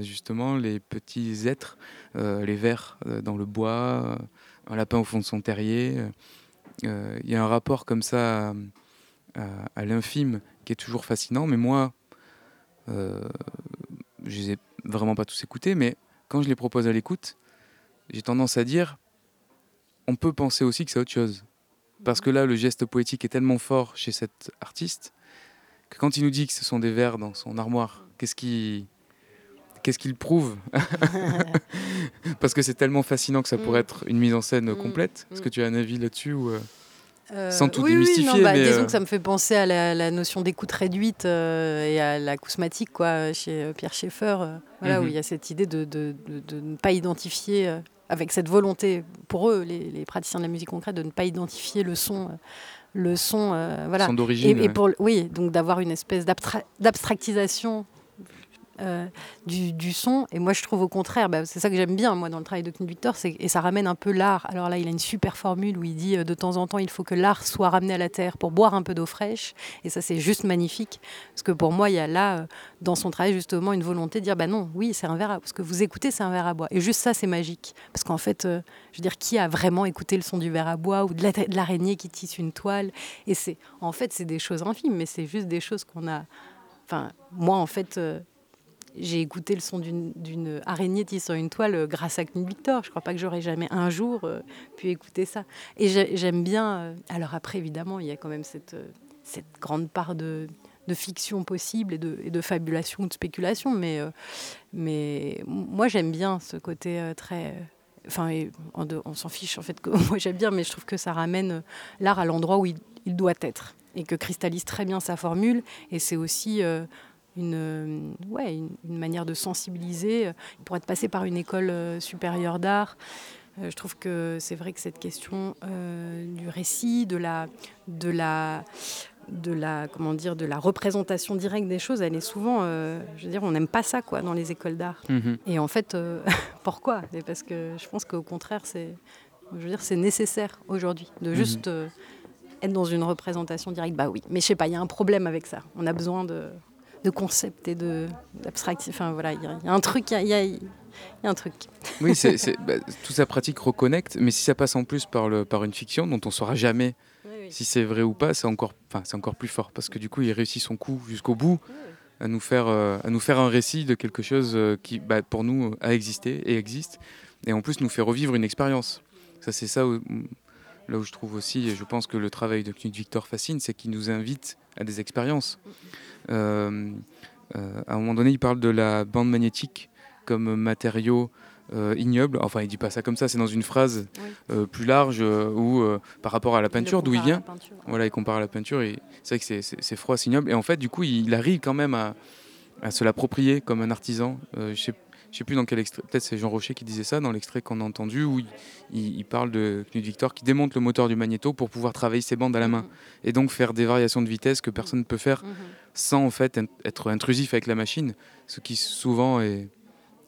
E: justement, les petits êtres, les vers dans le bois, un lapin au fond de son terrier. Il y a un rapport comme ça à, à, à l'infime qui est toujours fascinant, mais moi, je les ai vraiment pas tous écoutés, mais quand je les propose à l'écoute, j'ai tendance à dire, on peut penser aussi que c'est autre chose. Parce que là, le geste poétique est tellement fort chez cet artiste que quand il nous dit que ce sont des vers dans son armoire, qu'est-ce qui, qu'est-ce qu'il prouve *laughs* Parce que c'est tellement fascinant que ça pourrait
F: Mm.
E: être une mise en scène
F: Mm.
E: complète. Est-ce
F: Mm.
E: que tu as un avis là-dessus ou, euh, Sans tout
F: oui, oui,
E: démystifier,
F: non, bah,
E: mais,
F: disons
E: euh,
F: que ça me fait penser à la, la notion d'écoute réduite euh, et à l'acousmatique quoi, chez Pierre Schaeffer, où
E: Mhm.
F: il y a cette idée de, de- de- de ne pas identifier, avec cette volonté pour eux, les, les praticiens de la musique concrète, de ne pas identifier le son, le son, voilà.
E: son d'origine
F: et pour, oui, donc d'avoir une espèce d'abstra- d'abstractisation euh, du, son. Et moi, je trouve au contraire, bah, c'est ça que j'aime bien, moi, dans le travail de Knut Victor, et ça ramène un peu l'art. Alors là, il a une super formule où il dit euh, de temps en temps, il faut que l'art soit ramené à la terre pour boire un peu d'eau fraîche. Et ça, c'est juste magnifique. Parce que pour moi, il y a là, euh, dans son travail, justement, une volonté de dire, bah non, oui, c'est un verre à Ce que vous écoutez, c'est un verre à bois. Et juste ça, c'est magique. Parce qu'en fait, je veux dire, qui a vraiment écouté le son du verre à bois ou de la- de l'araignée qui tisse une toile? Et c'est, en fait, c'est des choses infimes, mais c'est juste des choses qu'on a. Enfin, moi, en fait, j'ai écouté le son d'une- araignée tissant une toile euh, grâce à Knut Victor. Je crois pas que j'aurais jamais un jour euh, pu écouter ça. Et j'ai- j'aime bien. euh, alors après, évidemment, il y a quand même cette, grande part de, fiction possible et de, et de fabulation ou de spéculation. Mais, moi, j'aime bien ce côté très. Enfin, on, s'en fiche en fait que *laughs* moi j'aime bien, mais je trouve que ça ramène l'art à l'endroit où il, doit être et que cristallise très bien sa formule. Et c'est aussi une, euh, ouais, une, une manière de sensibiliser. Il pourrait être passé par une école euh, supérieure d'art. Euh, je trouve que c'est vrai que cette question euh, du récit, de la, de la, de la, comment dire, de la représentation directe des choses, elle est souvent, euh, je veux dire, on n'aime pas ça quoi dans les écoles d'art.
E: Mhm.
F: Et en fait, euh, *laughs* pourquoi? Parce que je pense qu'au contraire, c'est, je veux dire, c'est nécessaire aujourd'hui de
E: Mhm.
F: juste euh, être dans une représentation directe. Bah oui, mais je sais pas, il y a un problème avec ça. On a besoin de, de concepts et d'abstraction. Enfin voilà, il y, a- il y a un truc, il y a, y y un truc.
E: Oui, *laughs* c'est, bah, toute sa pratique reconnecte, mais si ça passe en plus par, le, par une fiction dont on saura jamais si c'est vrai ou pas, c'est encore, c'est encore plus fort parce que du coup, il réussit son coup jusqu'au bout à nous faire, euh, à nous faire un récit de quelque chose euh, qui, bah, pour nous, a existé et existe, et en plus nous fait revivre une expérience. Ça, c'est ça où- là où je trouve aussi, et je pense que le travail de Knut Victor fascine, c'est qu'il nous invite à des expériences. Euh, euh, à un moment donné, il parle de la bande magnétique comme matériau euh, ignoble. Enfin, il dit pas ça comme ça, c'est dans une phrase
F: Oui.
E: euh, plus large euh, où, par rapport à la peinture, d'où il vient.
F: Voilà.
E: Voilà, il compare à la peinture et c'est vrai que c'est- froid, c'est ignoble. Et en fait, du coup, il, il arrive quand même à, à se l'approprier comme un artisan. Je sais, je sais plus dans quel extrait, peut-être c'est Jean Rocher qui disait ça dans l'extrait qu'on a entendu où il, il- il parle de Knut Victor qui démonte le moteur du magnéto pour pouvoir travailler ses bandes à la main et donc faire des variations de vitesse que personne ne peut faire
F: Mhm.
E: sans en fait être intrusif avec la machine, ce qui souvent est,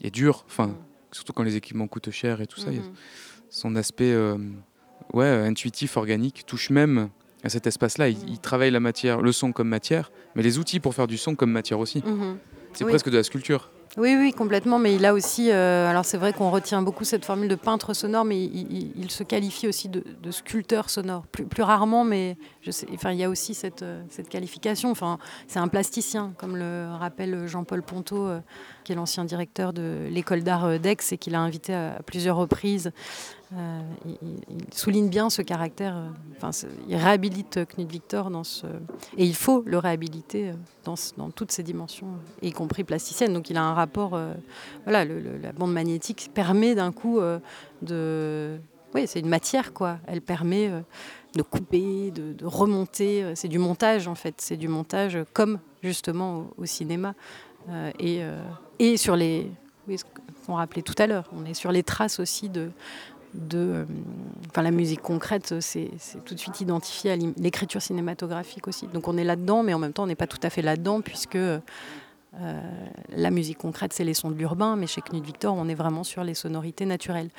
E: est dur. Enfin, surtout quand les équipements coûtent cher et tout ça.
F: Mhm.
E: son aspect euh, ouais, intuitif, organique, touche même à cet espace-là. Il, il travaille la matière, le son comme matière, mais les outils pour faire du son comme matière aussi. C'est
F: Oui.
E: presque de la sculpture.
F: Oui, oui, complètement. Mais il a aussi. euh, alors, c'est vrai qu'on retient beaucoup cette formule de peintre sonore, mais il, se qualifie aussi de, sculpteur sonore. Plus, rarement, mais enfin, il y a aussi cette, euh, qualification. C'est un plasticien, comme le rappelle Jean-Paul Ponto, euh, qui est l'ancien directeur de l'école d'art d'Aix et qu'il a invité à plusieurs reprises. Euh, il, il- souligne bien ce caractère. euh, Enfin, il réhabilite Knut Victor dans ce. Et il faut le réhabiliter euh, dans, ce- dans toutes ses dimensions, y compris plasticienne. Donc il a un rapport. euh, voilà, le- le- la bande magnétique permet d'un coup euh, de. Oui, c'est une matière, quoi. Elle permet euh, de couper, de, de remonter. C'est du montage, en fait. C'est du montage comme, justement, au, au cinéma. Et, et sur les. Oui, ce qu'on rappelait tout à l'heure. On est sur les traces aussi de. De euh, enfin, la musique concrète, c'est tout de suite identifié à l'écriture cinématographique aussi. Donc on est là-dedans, mais en même temps, on n'est pas tout à fait là-dedans, puisque. euh, la musique concrète, c'est les sons de l'urbain, mais chez Knut Victor, on est vraiment sur les sonorités naturelles.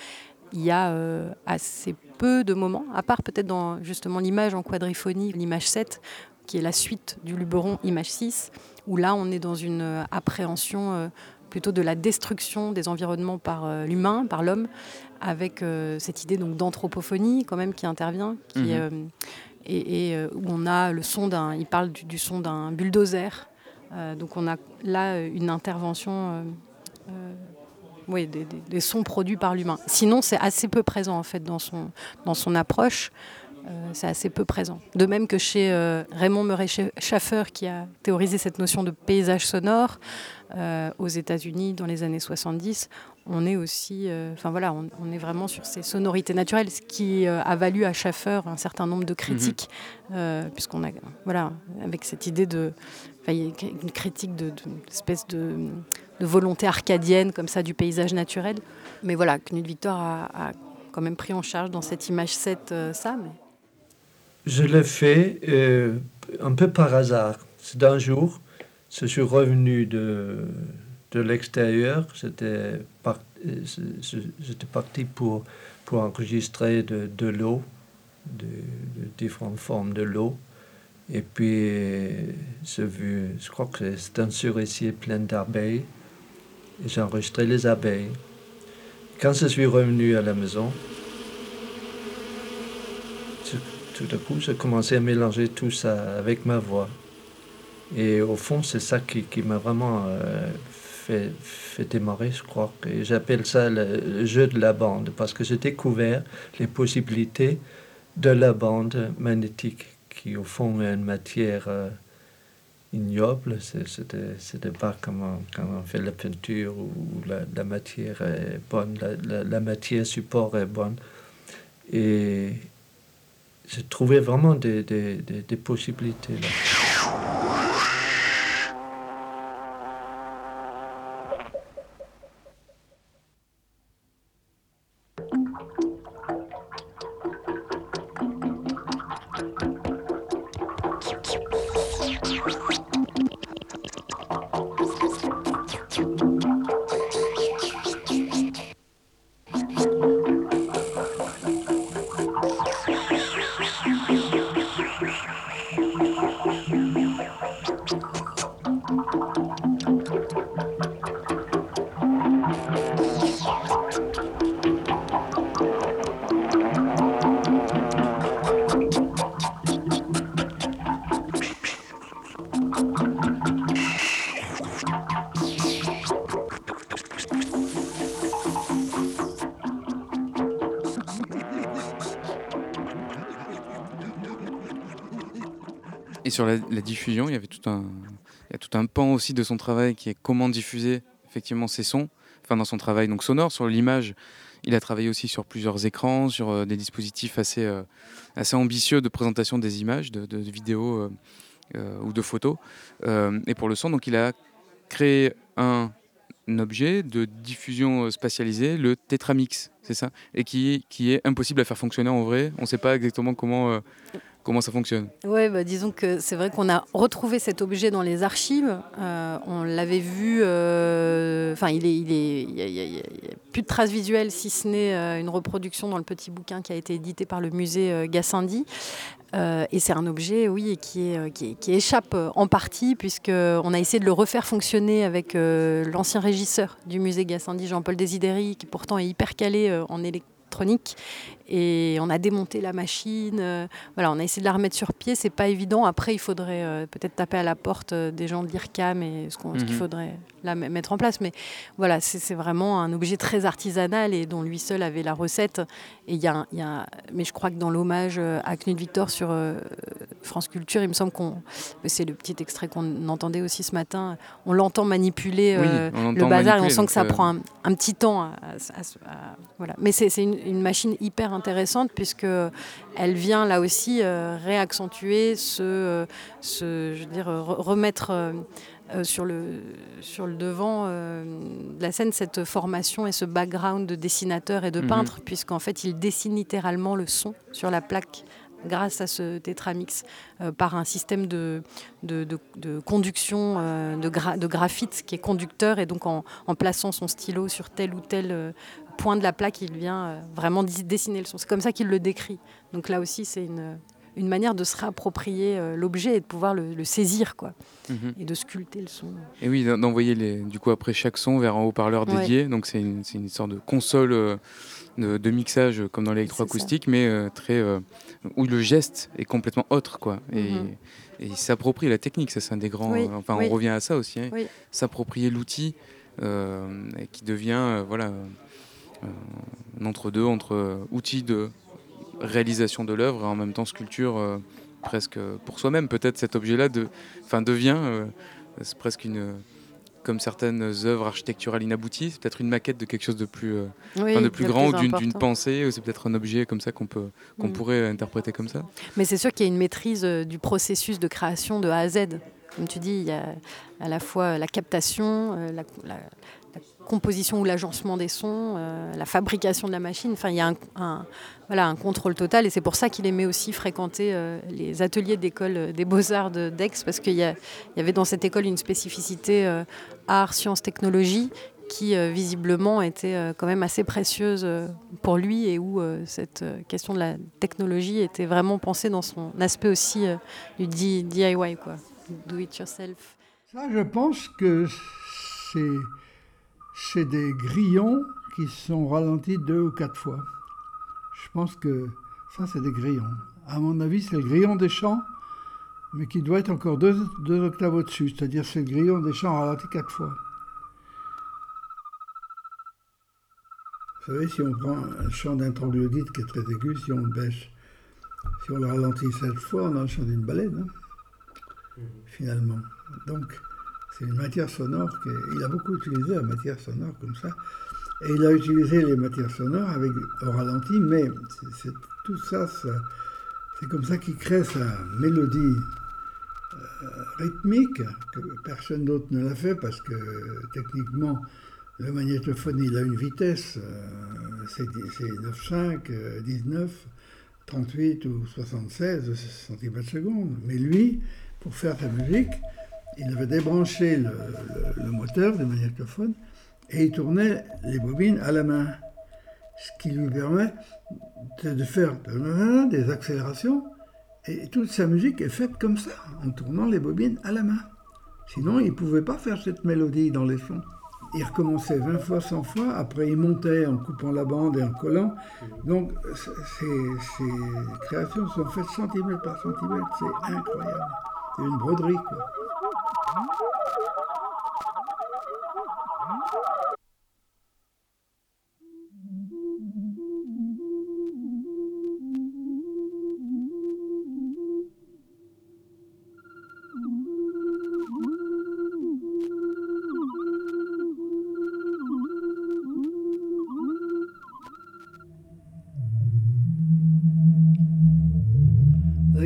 F: Il y a euh, assez peu de moments, à part peut-être dans justement l'image en quadriphonie, l'image 7, qui est la suite du Luberon, image 6, où là, on est dans une appréhension plutôt de la destruction des environnements par euh, l'humain, par l'homme, avec euh, cette idée donc d'anthropophonie quand même qui intervient, qui,
E: Mhm.
F: euh, et, et, où on a le son d'un, il parle du, du son d'un bulldozer. Donc on a là une intervention, oui, des, des- des sons produits par l'humain. Sinon, c'est assez peu présent en fait dans son, dans son approche. Euh, c'est assez peu présent. De même que chez euh, Raymond Murray Scha- Schaffer, qui a théorisé cette notion de paysage sonore, euh, aux États-Unis dans les années 70, on est aussi, euh, enfin voilà, on, on, est vraiment sur ces sonorités naturelles, ce qui euh, a valu à Schaffer un certain nombre de critiques, mm -hmm. puisqu'on a, voilà, avec cette idée de, une critique de, de espèce de, de, volonté arcadienne comme ça du paysage naturel. Mais voilà, Knut Victor a, a quand même pris en charge dans cette image 7 ça. Mais...
D: Je l'ai fait euh, un peu par hasard. C'est d'un jour, je suis revenu de, l'extérieur. J'étais par, parti pour, enregistrer de, l'eau, de, de, différentes formes de l'eau. Et puis, j'ai vu, je crois que c'est un cerisier plein d'abeilles. Et j'ai enregistré les abeilles. Quand je suis revenu à la maison, tout à coup, j'ai commencé à mélanger tout ça avec ma voix. Et au fond, c'est ça qui, qui m'a vraiment euh, fait, fait démarrer, je crois. Et j'appelle ça le, jeu de la bande, parce que j'ai découvert les possibilités de la bande magnétique, qui au fond est une matière euh, ignoble. C'était pas comme on, quand on fait la peinture où la, matière est bonne, la, la, la matière support est bonne. Et j'ai trouvé vraiment des, des, des, des possibilités là.
E: Et sur la, diffusion, il y avait tout un, il y a tout un pan aussi de son travail qui est comment diffuser effectivement ces sons. Enfin, dans son travail donc sonore, sur l'image, il a travaillé aussi sur plusieurs écrans, sur euh, des dispositifs assez, euh, assez ambitieux de présentation des images, de, vidéos euh, ou de photos. et pour le son, donc il a créé un, un objet de diffusion spatialisée, le Tetramix, c'est ça? Et qui, qui est impossible à faire fonctionner en vrai. On ne sait pas exactement comment comment ça fonctionne
F: Oui, bah, disons que c'est vrai qu'on a retrouvé cet objet dans les archives. Euh, on l'avait vu. Euh, enfin, il est, a, plus de traces visuelles si ce n'est euh, une reproduction dans le petit bouquin qui a été édité par le musée Gassendi. et c'est un objet, oui, qui, échappe en partie puisque on a essayé de le refaire fonctionner avec l'ancien régisseur du musée Gassendi, Jean-Paul Desideri, qui pourtant est hyper calé en électronique et on a démonté la machine. Euh, voilà, on a essayé de la remettre sur pied. C'est pas évident. Après, il faudrait euh, peut-être taper à la porte euh, des gens de l'IRCAM et ce, qu qu'il faudrait la mettre en place. Mais voilà, c'est vraiment un objet très artisanal et dont lui seul avait la recette. Et il y, y, a, mais je crois que dans l'hommage à Knut Victor sur euh, France Culture, il me semble qu'on, c'est le petit extrait qu'on entendait aussi ce matin. On l'entend manipuler
E: oui,
F: euh, le bazar et on sent que ça prend un, un, petit temps. À, à, à, voilà, mais c'est une, une machine hyper intéressante puisque elle vient là aussi euh, réaccentuer ce, euh, ce, je veux dire, remettre euh, sur, le, sur le devant de la scène cette formation et ce background de dessinateur et de
E: Mhm.
F: peintre, mmh. puisqu'en fait il dessine littéralement le son sur la plaque grâce à ce tétramix euh, par un système de, de, de, de conduction euh, de, gra de, graphite qui est conducteur et donc en, en, plaçant son stylo sur tel ou tel euh, point de la plaque, il vient euh, vraiment dessiner le son. C'est comme ça qu'il le décrit. Donc là aussi, c'est une, une manière de se réapproprier euh, l'objet et de pouvoir le, le saisir quoi,
E: Mhm.
F: et de sculpter le son.
E: Et oui, d'envoyer les, du coup après chaque son vers un haut-parleur dédié. Donc c'est une, sorte de console euh, de, de mixage comme dans l'électroacoustique, mais euh, très où le geste est complètement autre quoi. Et, et il s'approprie la technique. Ça c'est un des grands.
F: Oui,
E: enfin,
F: oui.
E: on revient à ça aussi. hein.
F: Oui.
E: S'approprier l'outil qui devient voilà un entre-deux entre euh, outils de réalisation de l'œuvre et en même temps sculpture euh, presque pour soi-même. Peut-être cet objet-là de, enfin, devient euh, c'est presque une comme certaines œuvres architecturales inabouties. C'est peut-être une maquette de quelque chose de plus, euh,
F: Oui,
E: de plus
F: de
E: grand, d'une pensée, ou c'est peut-être un objet comme ça qu'on peut qu'on
F: Mm.
E: pourrait interpréter comme ça?
F: Mais c'est sûr qu'il y a une maîtrise euh, du processus de création de A à Z. Comme tu dis, il y a à la fois la captation, euh, la composition ou l'agencement des sons, euh, la fabrication de la machine. Enfin, il y a un, contrôle total et c'est pour ça qu'il aimait aussi fréquenter euh, les ateliers d'école des beaux-arts de d'Aix parce qu'il y, avait dans cette école une spécificité euh, art, sciences, technologie qui euh, visiblement était quand même assez précieuse pour lui et où cette question de la technologie était vraiment pensée dans son aspect aussi du DIY, quoi, do it yourself.
H: Ça, je pense que c'est, c'est des grillons qui sont ralentis deux ou quatre fois. Je pense que ça, c'est des grillons. À mon avis, c'est le grillon des champs, mais qui doit être encore deux, octaves au-dessus. C'est-à-dire c'est le grillon des champs ralenti quatre fois. Vous savez, si on prend un chant d'un troglodyte qui est très aigu, si on le baisse, si on le ralentit sept fois, on a le chant d'une baleine, hein, finalement. Donc, c'est une matière sonore qu'il a beaucoup utilisé la matière sonore comme ça. Et il a utilisé les matières sonores avec au ralenti, mais c'est, tout ça, ça- c'est comme ça qu'il crée sa mélodie euh, rythmique, que personne d'autre ne l'a fait parce que techniquement, le magnétophone, il a une vitesse, euh, c'est, c'est 9,5, euh, 19, 38 ou 76 cm secondes. Mais lui, pour faire sa musique, il avait débranché le, le- le moteur du magnétophone et il tournait les bobines à la main. Ce qui lui permet de, de faire des accélérations et toute sa musique est faite comme ça, en tournant les bobines à la main. Sinon, il ne pouvait pas faire cette mélodie dans les sons. Il recommençait 20 fois, 100 fois, après il montait en coupant la bande et en collant. Donc, ces créations sont faites centimètre par centimètre, c'est incroyable. C'est une broderie, quoi.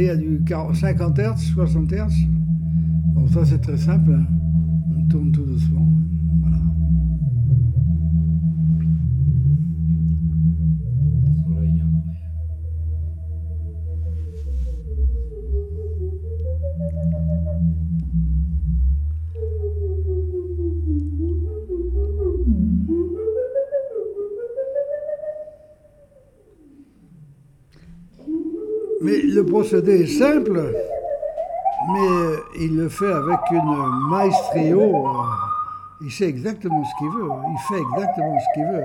H: Il y a du 40 50 Hz, 60 Hz. Ça c'est très simple. hein. On tourne tout doucement. Voilà. Mais le procédé est simple, mais euh, il le fait avec une maestrio. euh, Il sait exactement ce qu'il veut. Il fait exactement ce qu'il veut.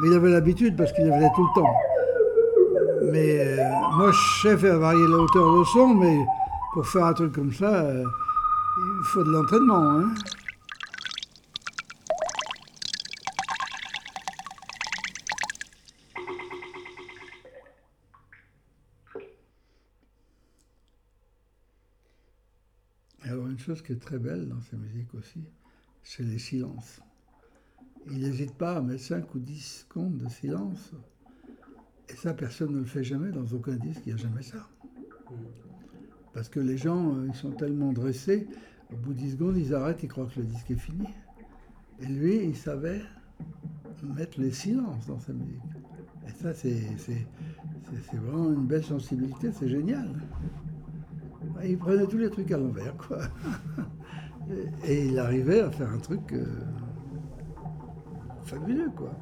H: Mais il avait l'habitude parce qu'il le faisait tout le temps. Mais euh, moi, je sais faire varier la hauteur de son, mais pour faire un truc comme ça, il faut de l'entraînement. Hein. Qui est très belle dans sa musique aussi, c'est les silences. Il n'hésite pas à mettre 5 ou 10 secondes de silence. Et ça, personne ne le fait jamais dans aucun disque, il n'y a jamais ça. Parce que les gens, euh, ils sont tellement dressés, au bout de 10 secondes, ils arrêtent, ils croient que le disque est fini. Et lui, il savait mettre les silences dans sa musique. Et ça, c'est vraiment une belle sensibilité, c'est génial. Il prenait tous les trucs à l'envers, quoi. *laughs* Et, il arrivait à faire un truc euh, fabuleux, quoi.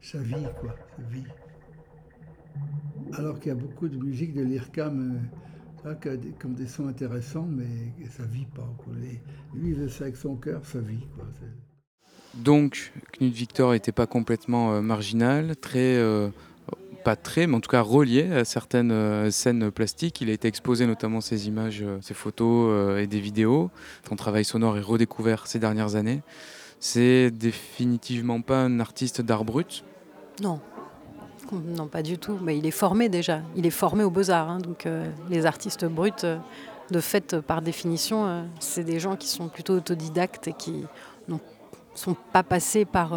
H: Sa vie, quoi. Alors qu'il y a beaucoup de musique de l'IRCAM euh, qui, ont des sons intéressants, mais ça vit pas. Lui, il faisait ça avec son cœur, ça vit, quoi.
E: Donc, Knut Victor n'était pas complètement euh, marginal, très, euh, pas très, mais en tout cas relié à certaines euh, scènes plastiques. Il a été exposé notamment ses images, euh, ses photos euh, et des vidéos. Son travail sonore est redécouvert ces dernières années. C'est définitivement pas un artiste d'art brut?
F: Non. Non, pas du tout. Mais il est formé déjà. Il est formé aux beaux-arts. hein. Donc euh, les artistes bruts, euh, de fait, euh, par définition, euh, c'est des gens qui sont plutôt autodidactes et qui ne sont pas passés par,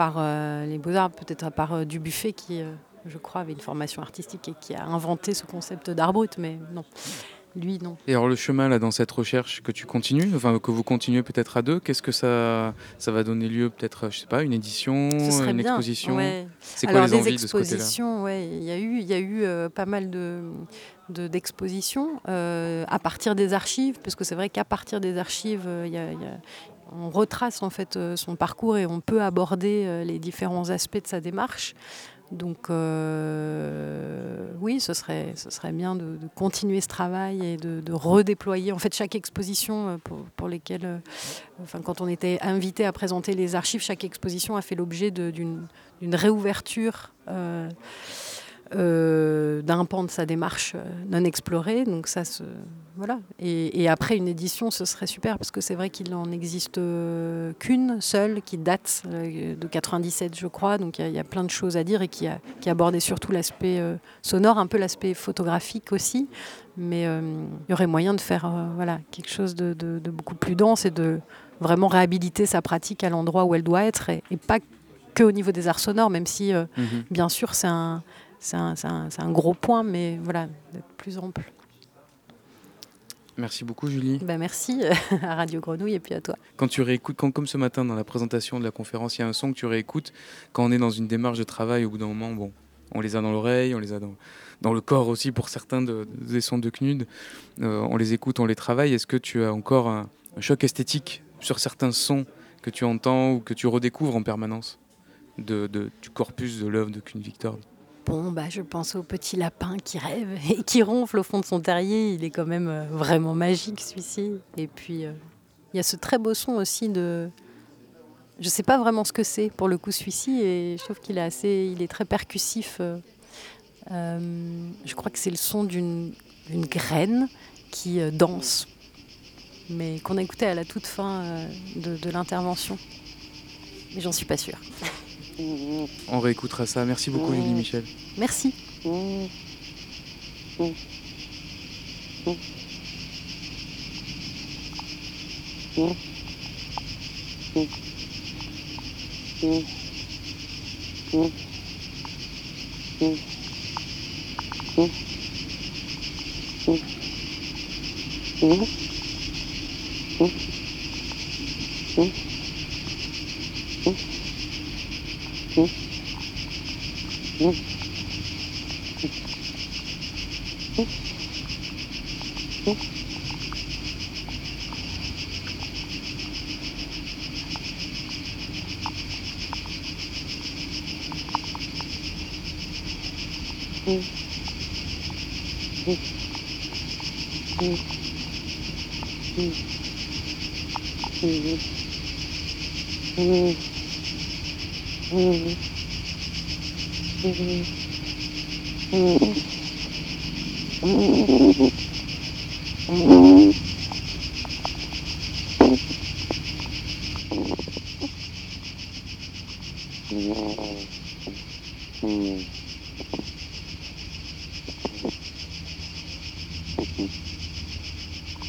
F: par les beaux-arts, peut-être à part Dubuffet qui, je crois, avait une formation artistique et qui a inventé ce concept d'art brut, mais non. Lui, non.
E: Et alors le chemin là dans cette recherche que tu continues, enfin que vous continuez peut-être à deux, qu'est-ce que ça, ça va donner lieu peut-être, je sais pas, une édition, une exposition?
F: C'est quoi les envies de ce côté-là? ouais, il y a eu, il y a eu euh, pas mal de d'expositions euh, à partir des archives, parce que c'est vrai qu'à partir des archives, euh, il y a, on retrace en fait son parcours et on peut aborder les différents aspects de sa démarche. Donc euh, oui, ce serait, bien de, continuer ce travail et de, redéployer en fait chaque exposition euh, pour, lesquelles, euh, quand on était invité à présenter les archives, chaque exposition a fait l'objet d'une réouverture. Euh, d'un pan de sa démarche euh, non explorée. Donc ça, se, voilà. Et, après une édition, ce serait super parce que c'est vrai qu'il n'en existe euh, qu'une seule qui date de 97, je crois. Donc il y, a plein de choses à dire et qui, a, qui abordait surtout l'aspect sonore, un peu l'aspect photographique aussi. Mais il y aurait moyen de faire voilà quelque chose de, beaucoup plus dense et de vraiment réhabiliter sa pratique à l'endroit où elle doit être et, pas que au niveau des arts sonores, même si, mhm. bien sûr, c'est un, c'est un, gros point, mais voilà, d'être plus ample.
E: Merci beaucoup, Julie.
F: Ben merci à Radio Grenouille et puis à toi.
E: Quand tu réécoutes, comme ce matin dans la présentation de la conférence, il y a un son que tu réécoutes, quand on est dans une démarche de travail, au bout d'un moment, bon, on les a dans l'oreille, on les a dans, dans, le corps aussi pour certains des sons de Knud. Euh, on les écoute, on les travaille. Est-ce que tu as encore un, choc esthétique sur certains sons que tu entends ou que tu redécouvres en permanence de, du corpus de l'œuvre de Knud Victor?
F: Bon, bah, je pense au petit lapin qui rêve *laughs* et qui ronfle au fond de son terrier. Il est quand même euh, vraiment magique, celui-ci. Et puis, euh, il y a ce très beau son aussi de. Je ne sais pas vraiment ce que c'est pour le coup, celui-ci. Et je trouve qu'il est assez. Il est très percussif. Euh, je crois que c'est le son d'une graine qui danse, mais qu'on a écouté à la toute fin de, de l'intervention. Mais j'en suis pas sûre.
E: On réécoutera ça. Merci beaucoup, Julie Michel.
F: Merci. Mm-hmm.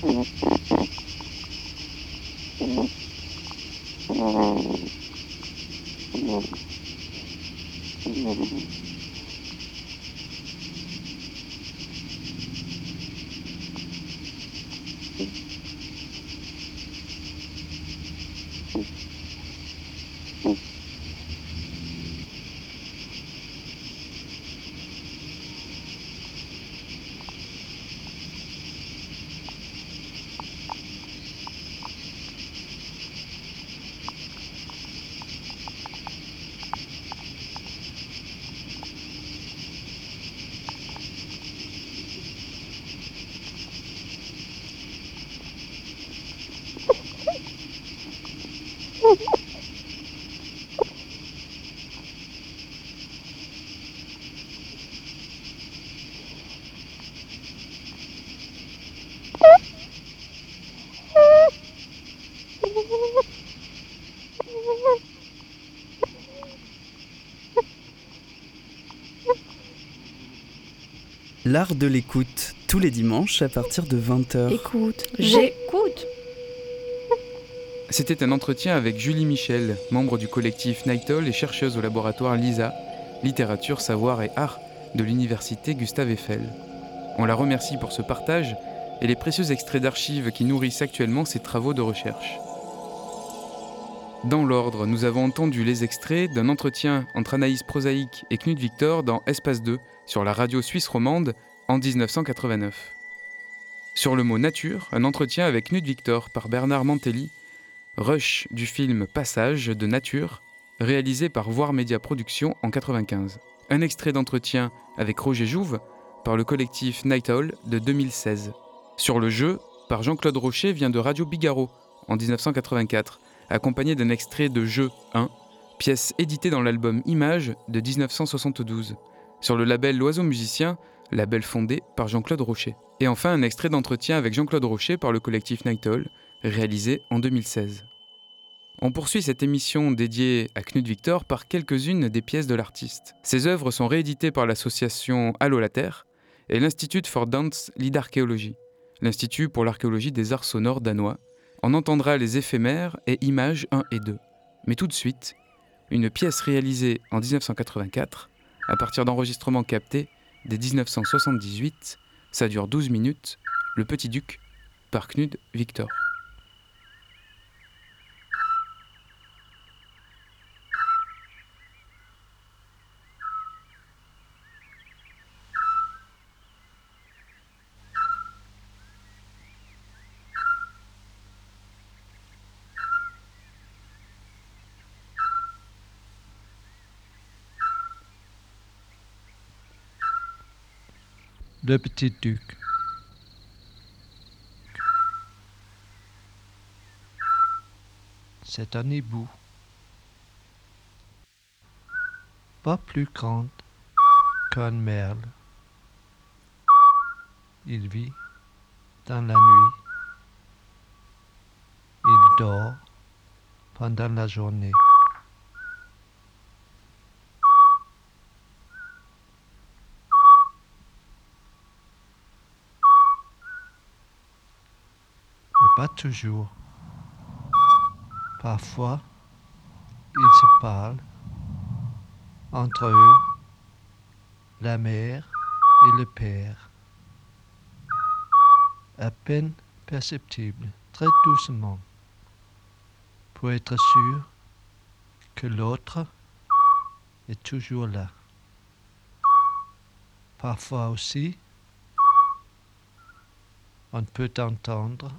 F: うん。
A: L'art de l'écoute, tous les dimanches à partir de 20h.
B: Écoute, j'écoute.
E: C'était un entretien avec Julie Michel, membre du collectif Nightol et chercheuse au laboratoire LISA, littérature, savoir et art de l'université Gustave Eiffel. On la remercie pour ce partage et les précieux extraits d'archives qui nourrissent actuellement ses travaux de recherche. Dans l'ordre, nous avons entendu les extraits d'un entretien entre Anaïs Prosaïque et Knut Victor dans Espace 2 sur la radio suisse romande en 1989. Sur le mot nature, un entretien avec Knut Victor par Bernard Mantelli, rush du film Passage de nature, réalisé par Voir Média Productions en 95. Un extrait d'entretien avec Roger Jouve par le collectif Night Owl de 2016. Sur le jeu, par Jean-Claude Rocher vient de Radio Bigaro en 1984, accompagné d'un extrait de Jeu 1, pièce éditée dans l'album Images de 1972. Sur le label L'Oiseau Musicien, label fondé par Jean-Claude Rocher. Et enfin un extrait d'entretien avec Jean-Claude Rocher par le collectif Night Owl, réalisé en 2016. On poursuit cette émission dédiée à Knut Victor par quelques-unes des pièces de l'artiste. Ses œuvres sont rééditées par l'association Allo la Terre et l'Institut for Dance Lidarchéologie, l'Institut pour l'archéologie des arts sonores danois. On entendra les éphémères et images 1 et 2. Mais tout de suite, une pièce réalisée en 1984 à partir d'enregistrements captés dès 1978, ça dure 12 minutes, Le Petit Duc par Knud Victor.
D: Le petit duc. C'est un hibou. Pas plus grande qu'un merle. Il vit dans la nuit. Il dort pendant la journée. Pas toujours. Parfois, ils se parlent entre eux, la mère et le père. À peine perceptible, très doucement, pour être sûr que l'autre est toujours là. Parfois aussi, on peut entendre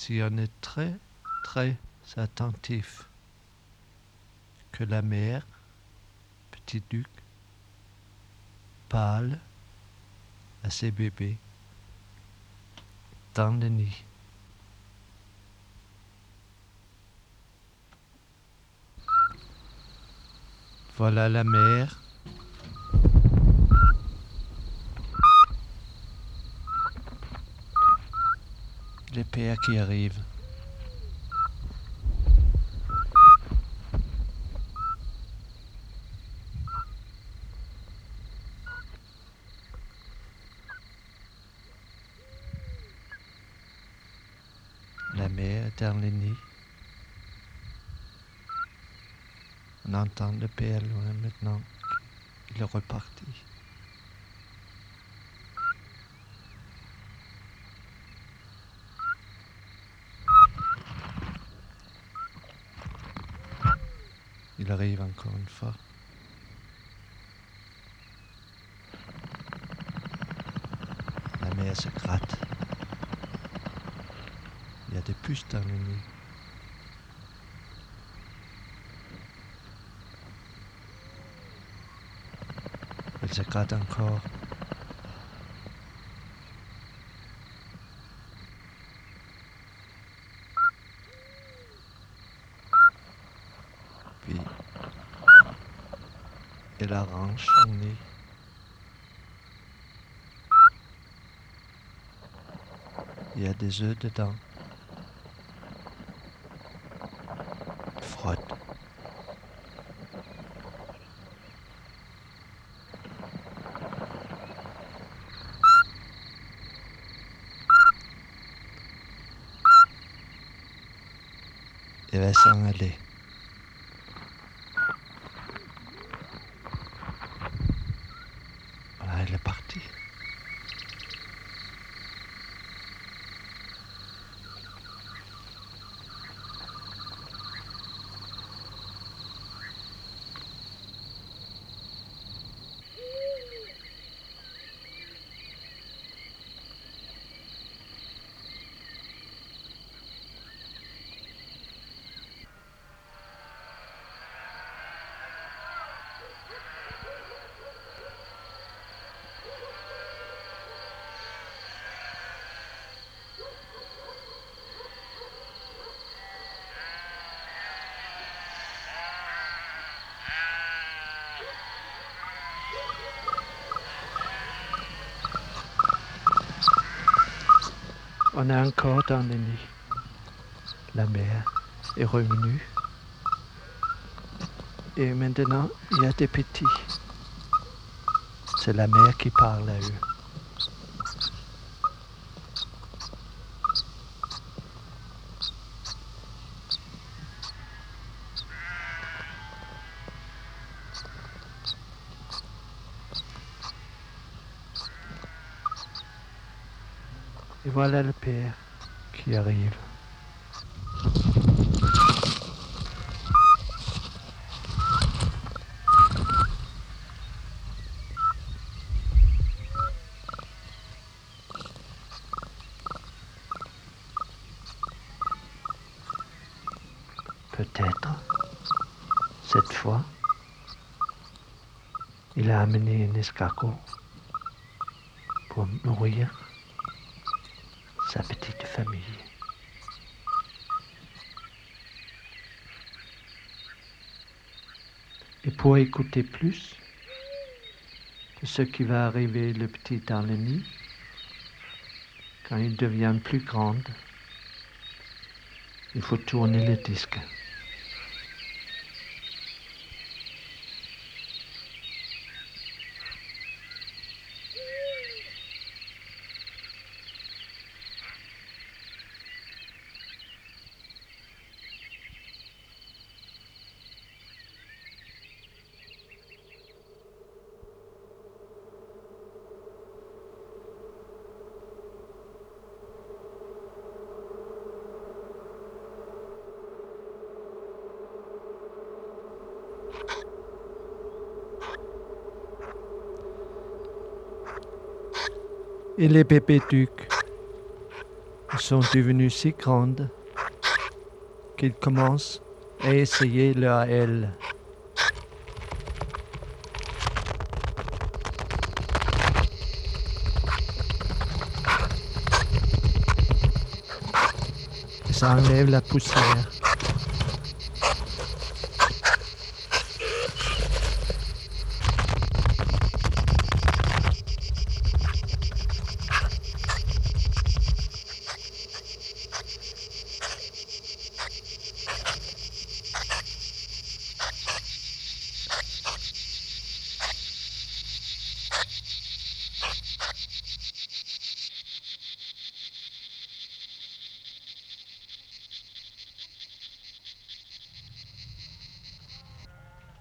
D: si on est très, très attentif que la mère, petit duc, parle à ses bébés dans le nid. Voilà la mère les pères qui arrivent. La le nid. On entend le père loin maintenant. Il est reparti. Il arrive encore une fois. La mère se gratte. Il y a des puces dans le nid. Elle se gratte encore. Puis, Il y a des œufs dedans. Frotte. devait s'en aller. Voilà, elle est partie. On est encore dans le nid. La mer est revenue. Et maintenant, il y a des petits. C'est la mer qui parle à eux. Voilà le père qui arrive. Peut-être, cette fois, il a amené un escargot pour nourrir Et pour écouter plus de ce qui va arriver le petit dans le nid, quand il devient plus grand, il faut tourner le disque. Et les ducs sont devenus si grandes qu'ils commencent à essayer leur aile. Ça enlève la poussière.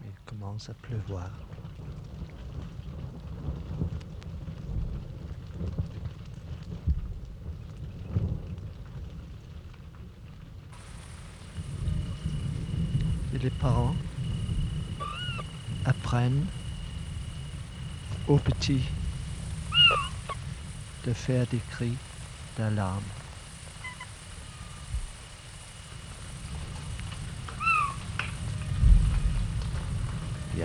D: Il commence à pleuvoir. Et les parents apprennent aux petits de faire des cris d'alarme. Il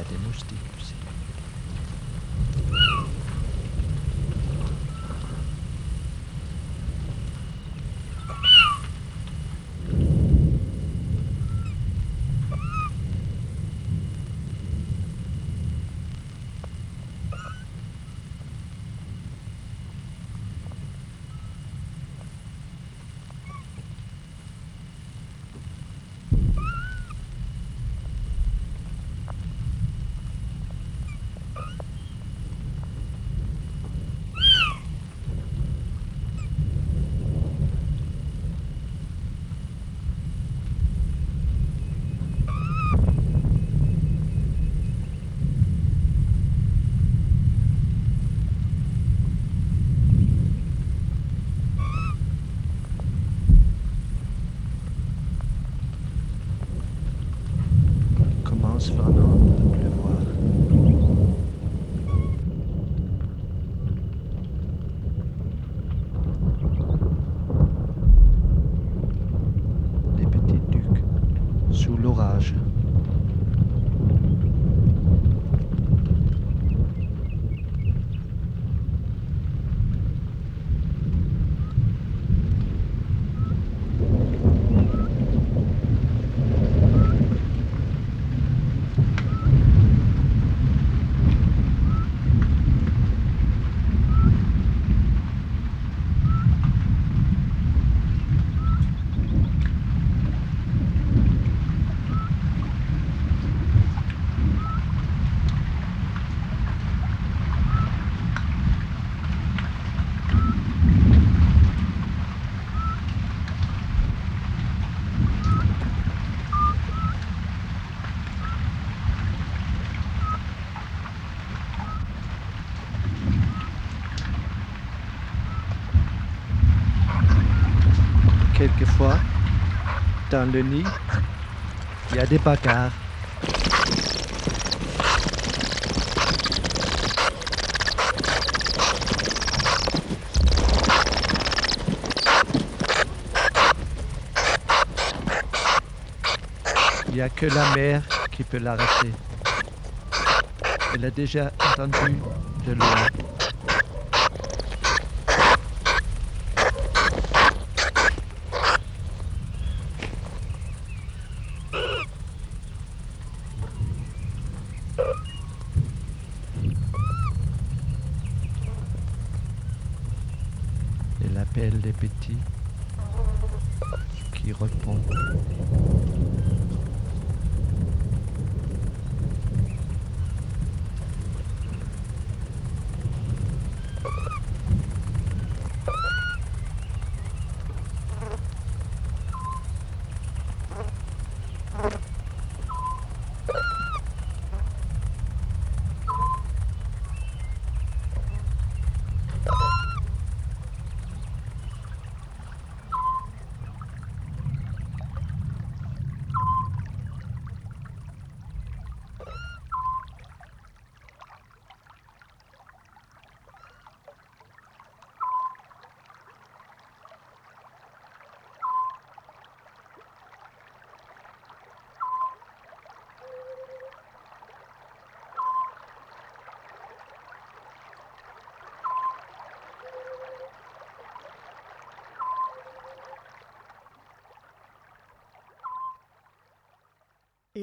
D: dans le nid, il y a des bagarres. Il n'y a que la mère qui peut l'arrêter. Elle a déjà entendu de loin. Elle appelle les petits qui répondent.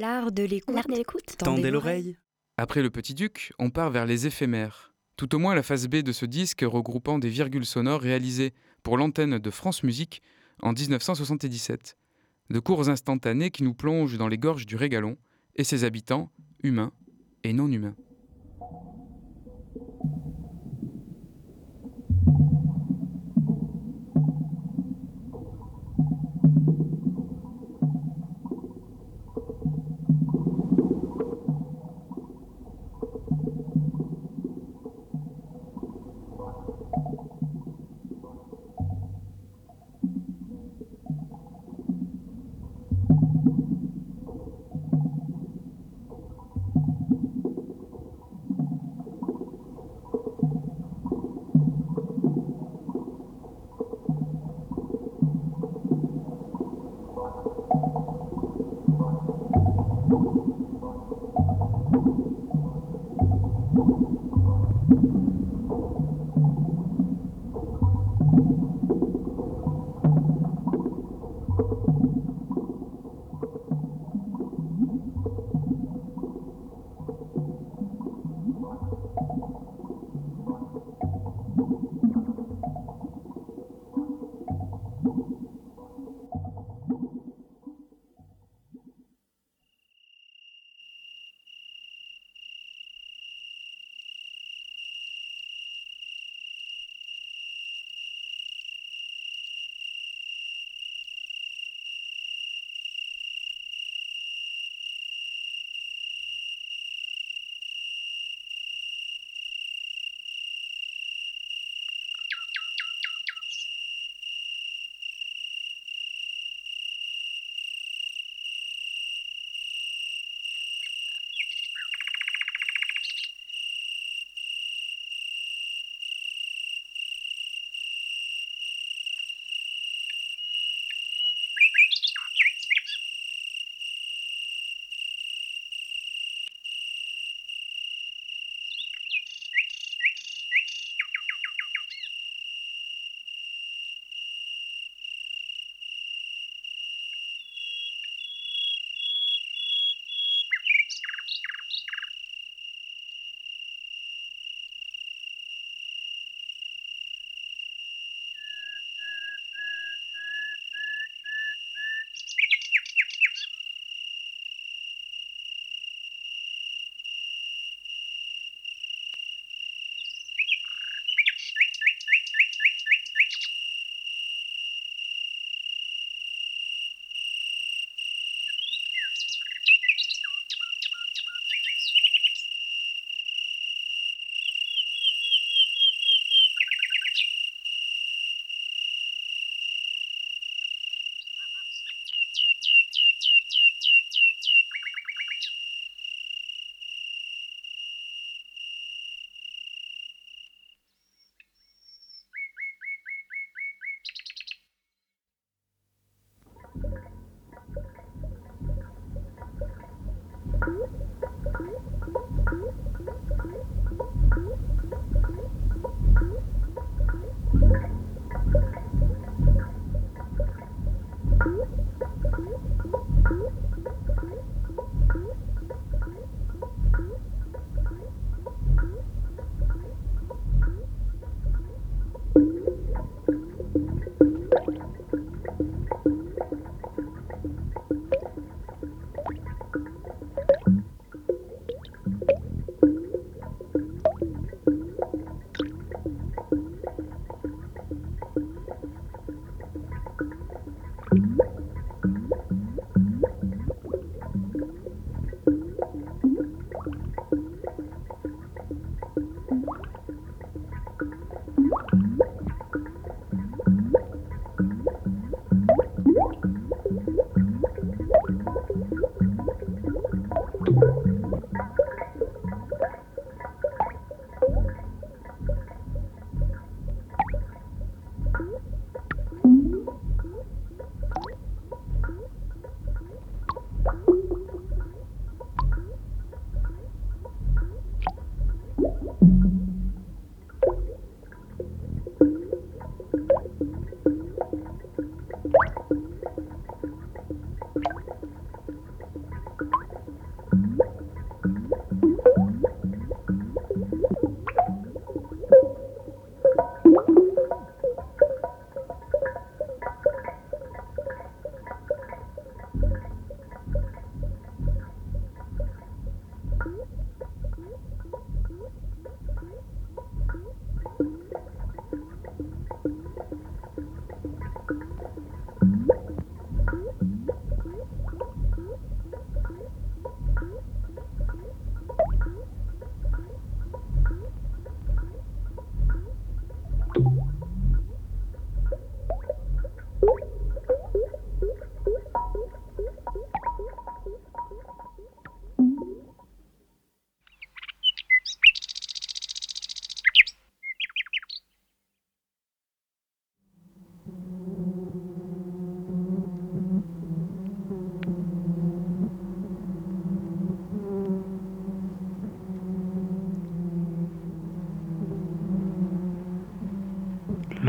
C: L'art de l'écoute.
I: L'art de l'écoute.
A: Tendez l'oreille.
E: Après le Petit Duc, on part vers les éphémères. Tout au moins la phase B de ce disque regroupant des virgules sonores réalisées pour l'antenne de France Musique en 1977. De courts instantanés qui nous plongent dans les gorges du Régalon et ses habitants, humains et non humains.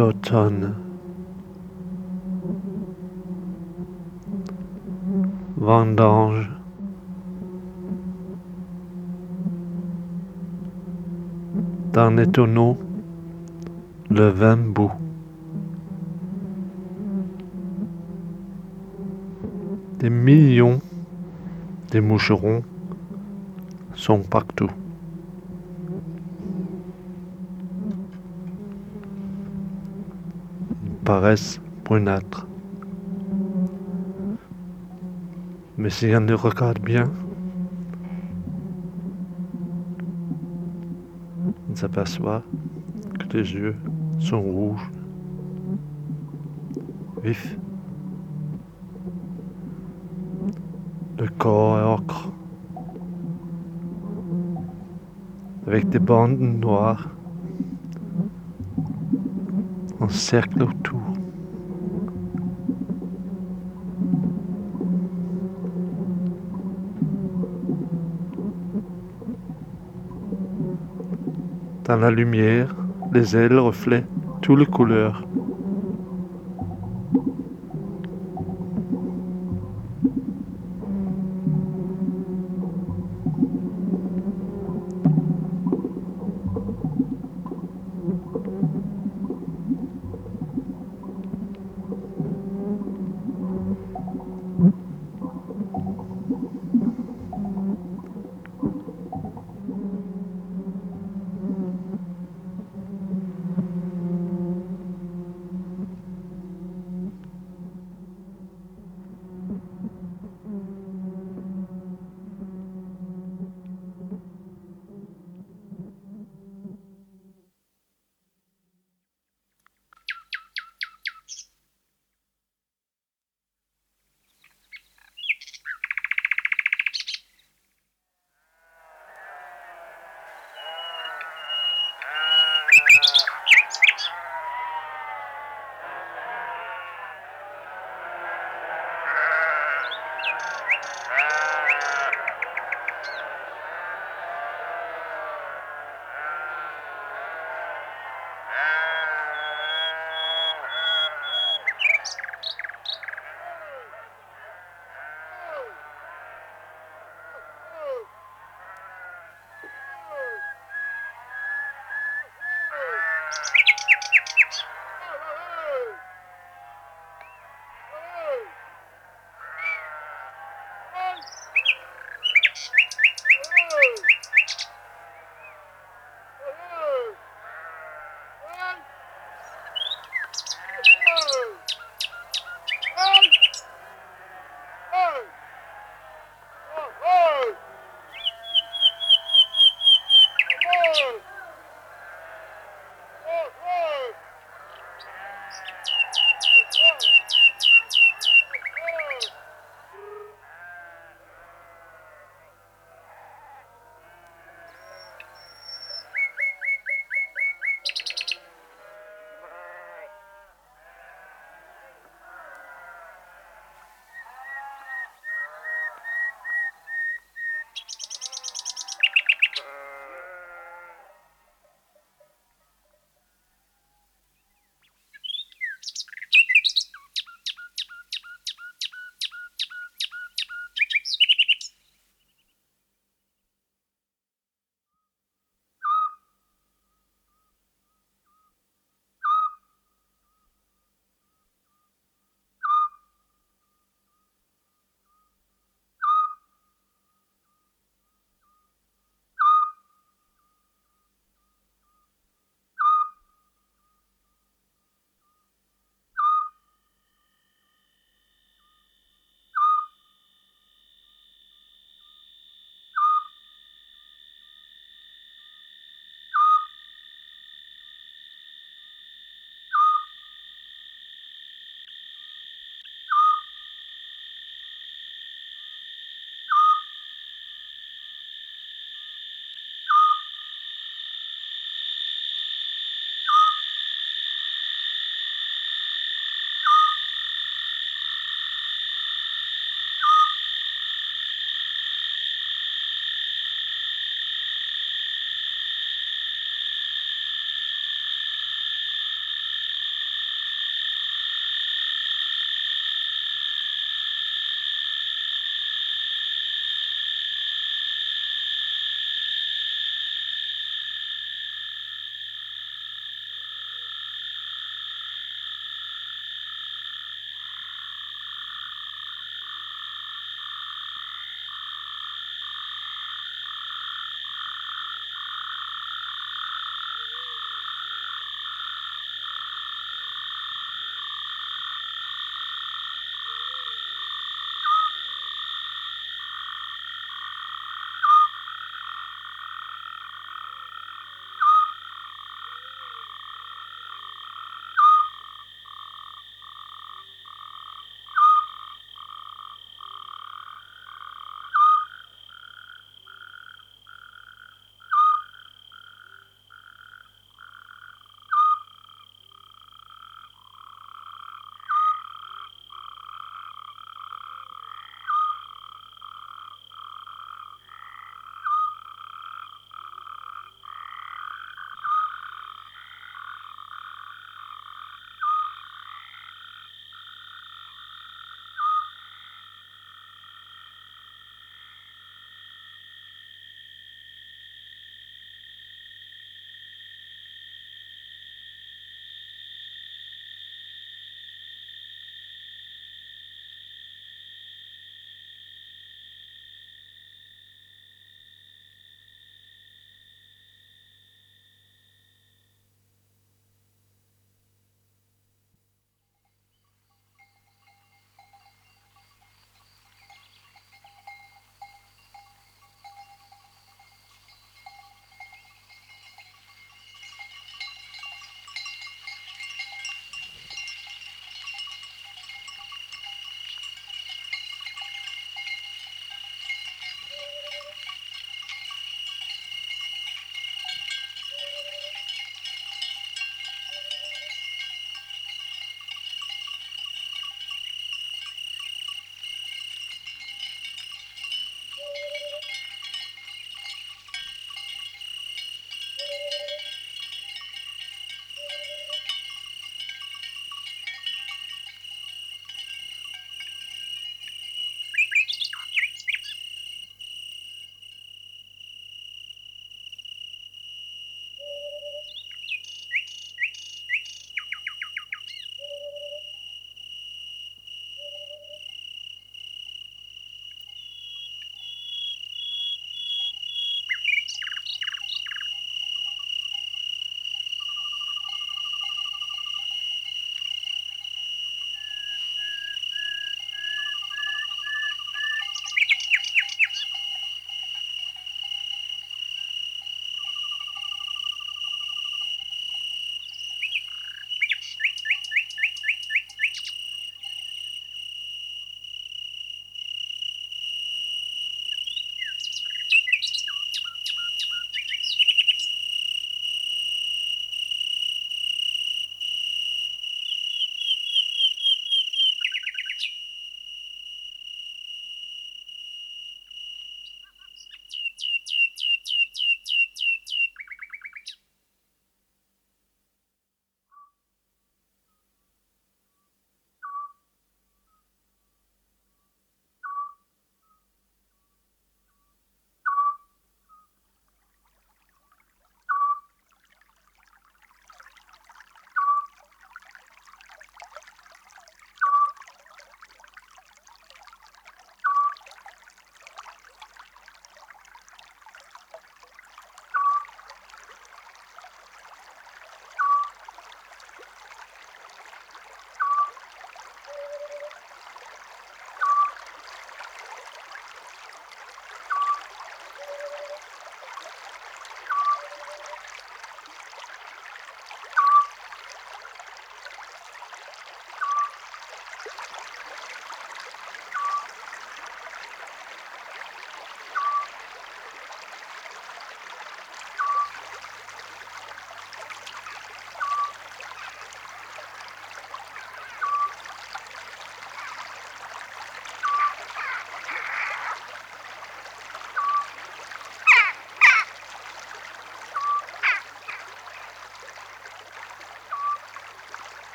J: L'automne. Vendange. Dans les tonneaux, le vin bout. Des millions de moucherons sont partout. Brunâtres. Mais si on les regarde bien, on s'aperçoit que les yeux sont rouges, vifs. Le corps est ocre, avec des bandes noires en cercle Dans la lumière, les ailes reflètent toutes les couleurs. Thank you.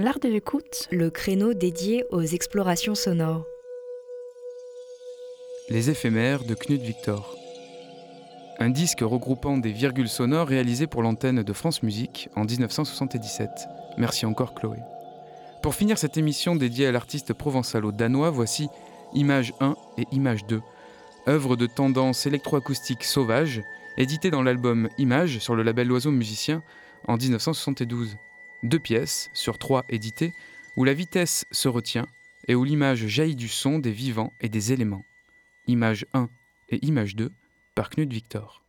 B: L'art de l'écoute,
C: le créneau dédié aux explorations sonores.
E: Les éphémères de Knut Victor. Un disque regroupant des virgules sonores réalisé pour l'antenne de France Musique en 1977. Merci encore Chloé. Pour finir cette émission dédiée à l'artiste provençalo-danois, voici Image 1 et Image 2, œuvre de tendance électroacoustique sauvage, édité dans l'album Image sur le label L'Oiseau Musicien en 1972 deux pièces sur trois éditées, où la vitesse se retient et où l'image jaillit du son des vivants et des éléments. Image 1 et image 2 par Knut Victor.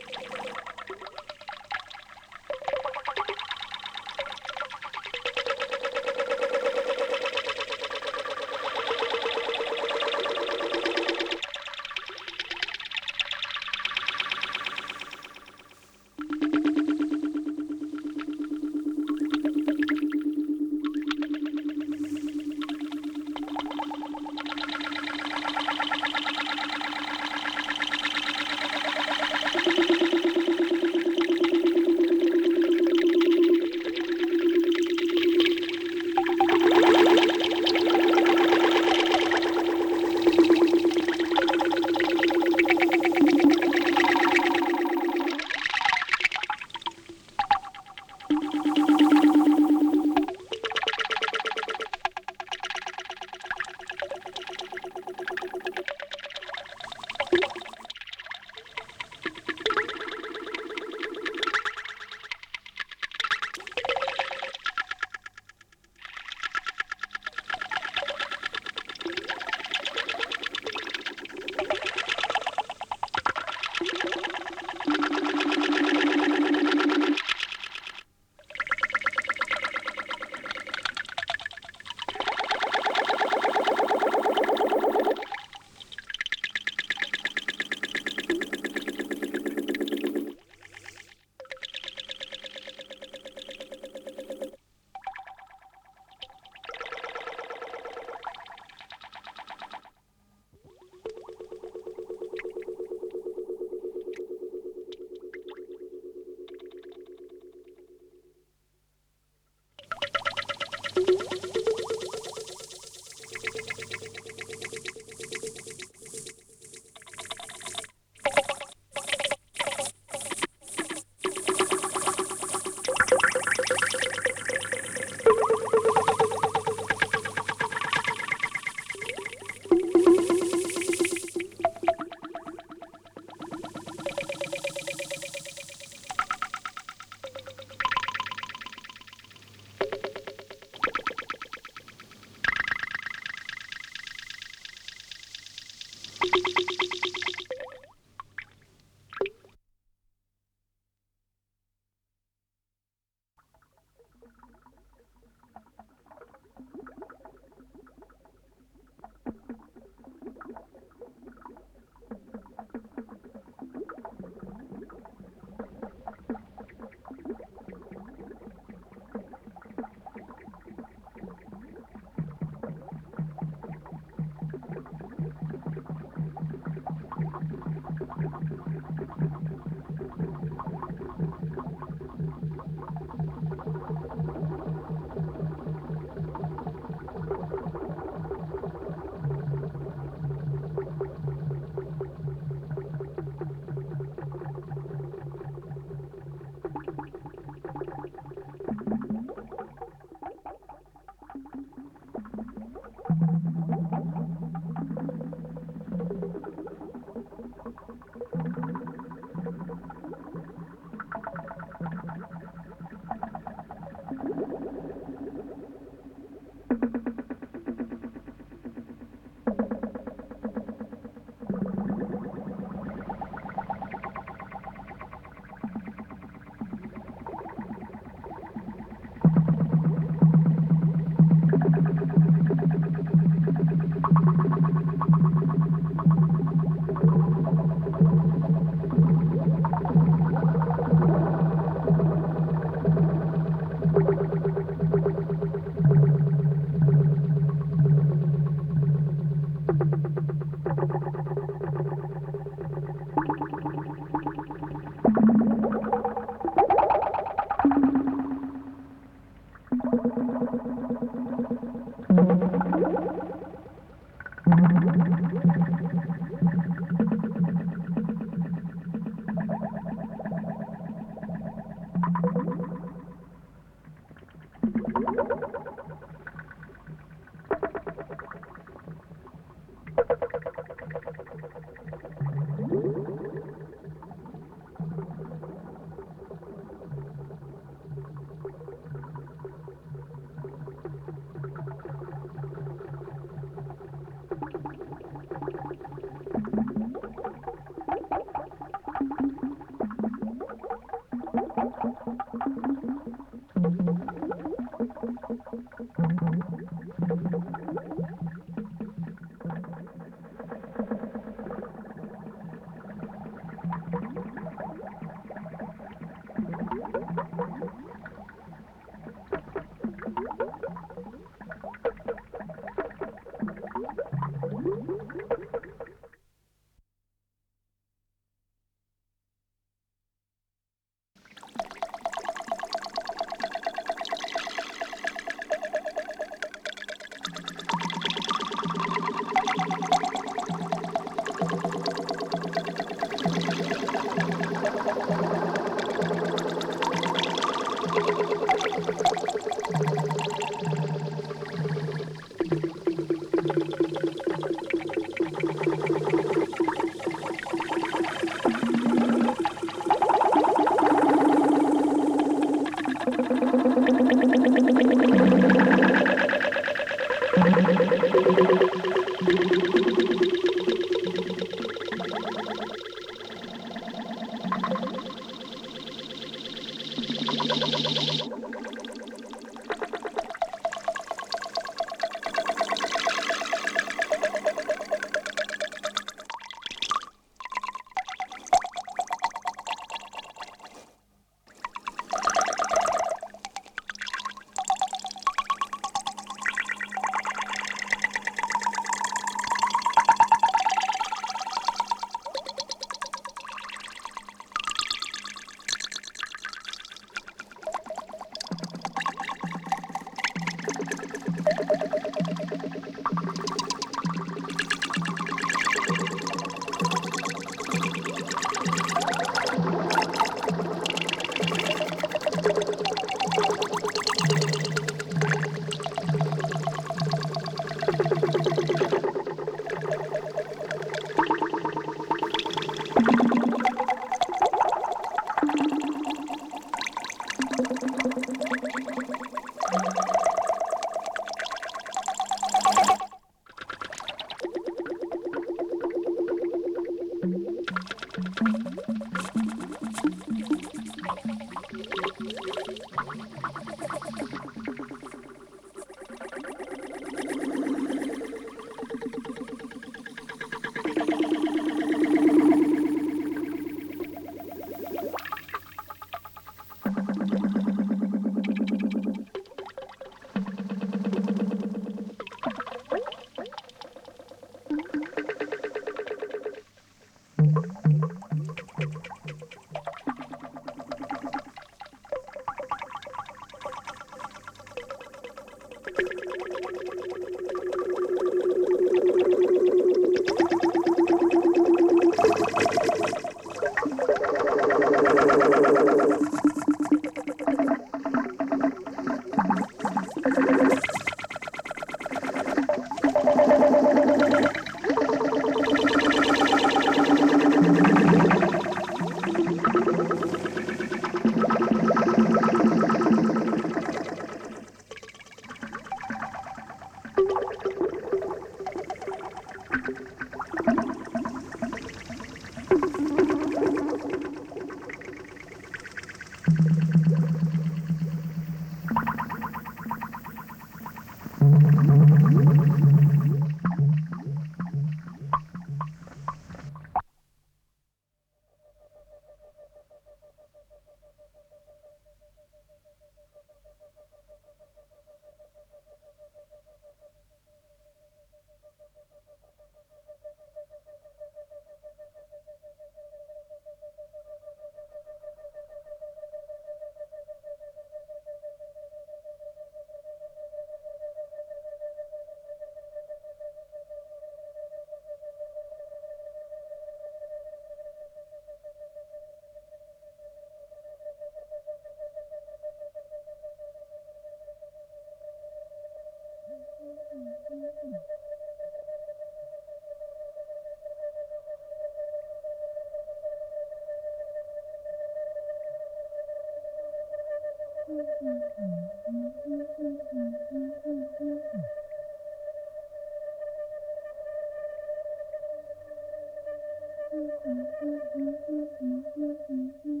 E: Mm-hmm. mm-hmm.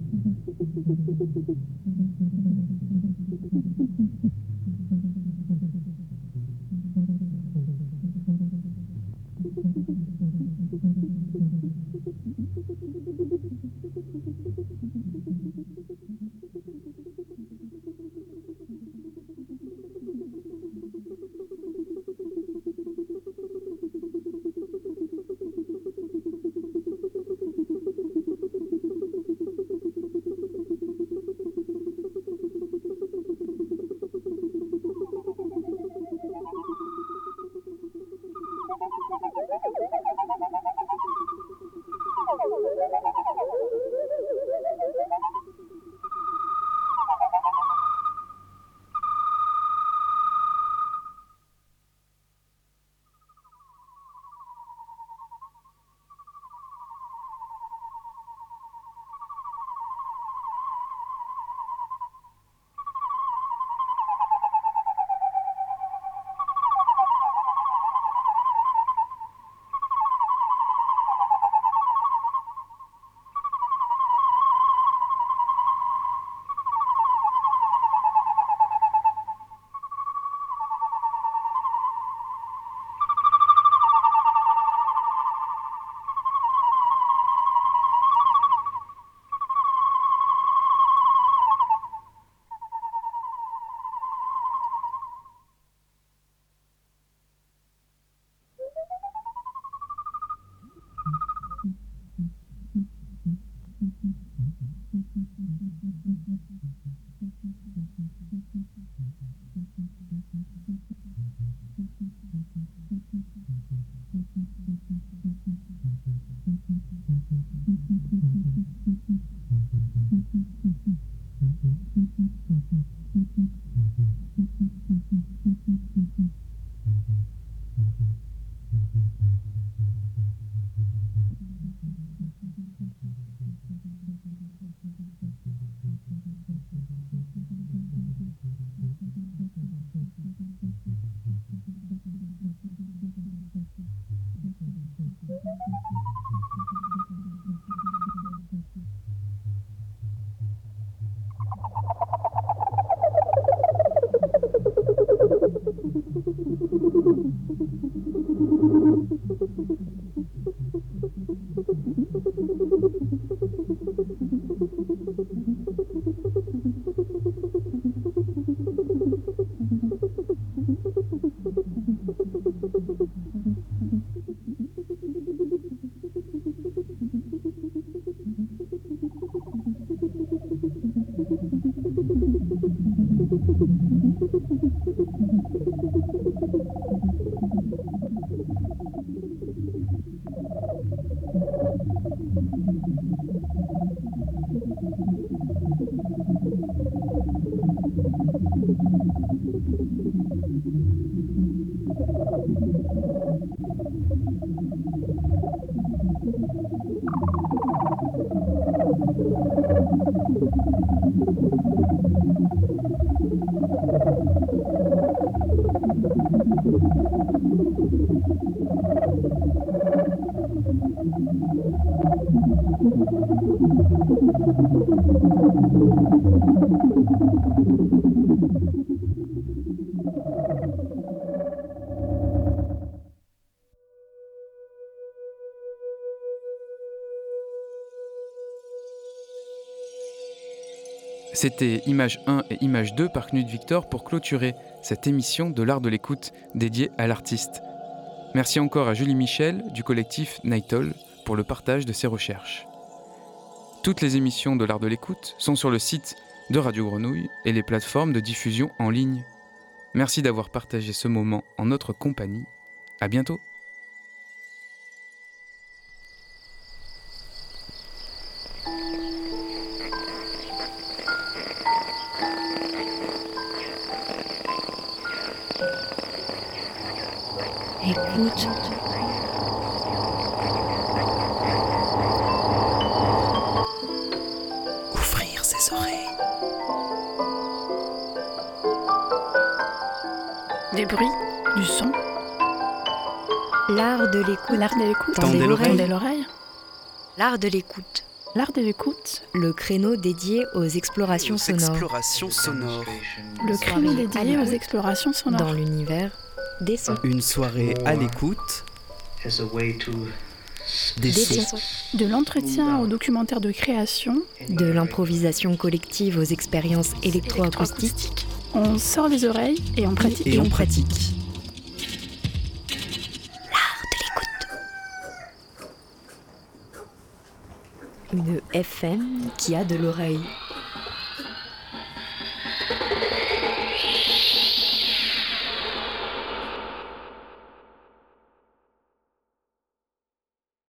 E: Mm-hmm. Mm-hmm. mm-hmm. mm-hmm. mm-hmm. C'était Image 1 et Image 2 par Knut Victor pour clôturer cette émission de l'art de l'écoute dédiée à l'artiste. Merci encore à Julie Michel du collectif Nightall pour le partage de ses recherches. Toutes les émissions de l'art de l'écoute sont sur le site de Radio Grenouille et les plateformes de diffusion en ligne. Merci d'avoir partagé ce moment en notre compagnie. À bientôt!
C: De l'écoute.
B: L'art de l'écoute.
C: Le créneau dédié aux explorations
A: Aux
C: sonores
A: explorations sonores.
B: Le créneau dédié aux explorations sonores.
C: dans l'univers des sons.
A: Une soirée à l'écoute des
C: Des
A: sons.
C: sons.
B: De l'entretien au documentaire de création.
C: De l'improvisation collective aux expériences électroacoustiques.
B: On sort les oreilles et on pratique.
A: Et on pratique.
C: FM qui a de l'oreille.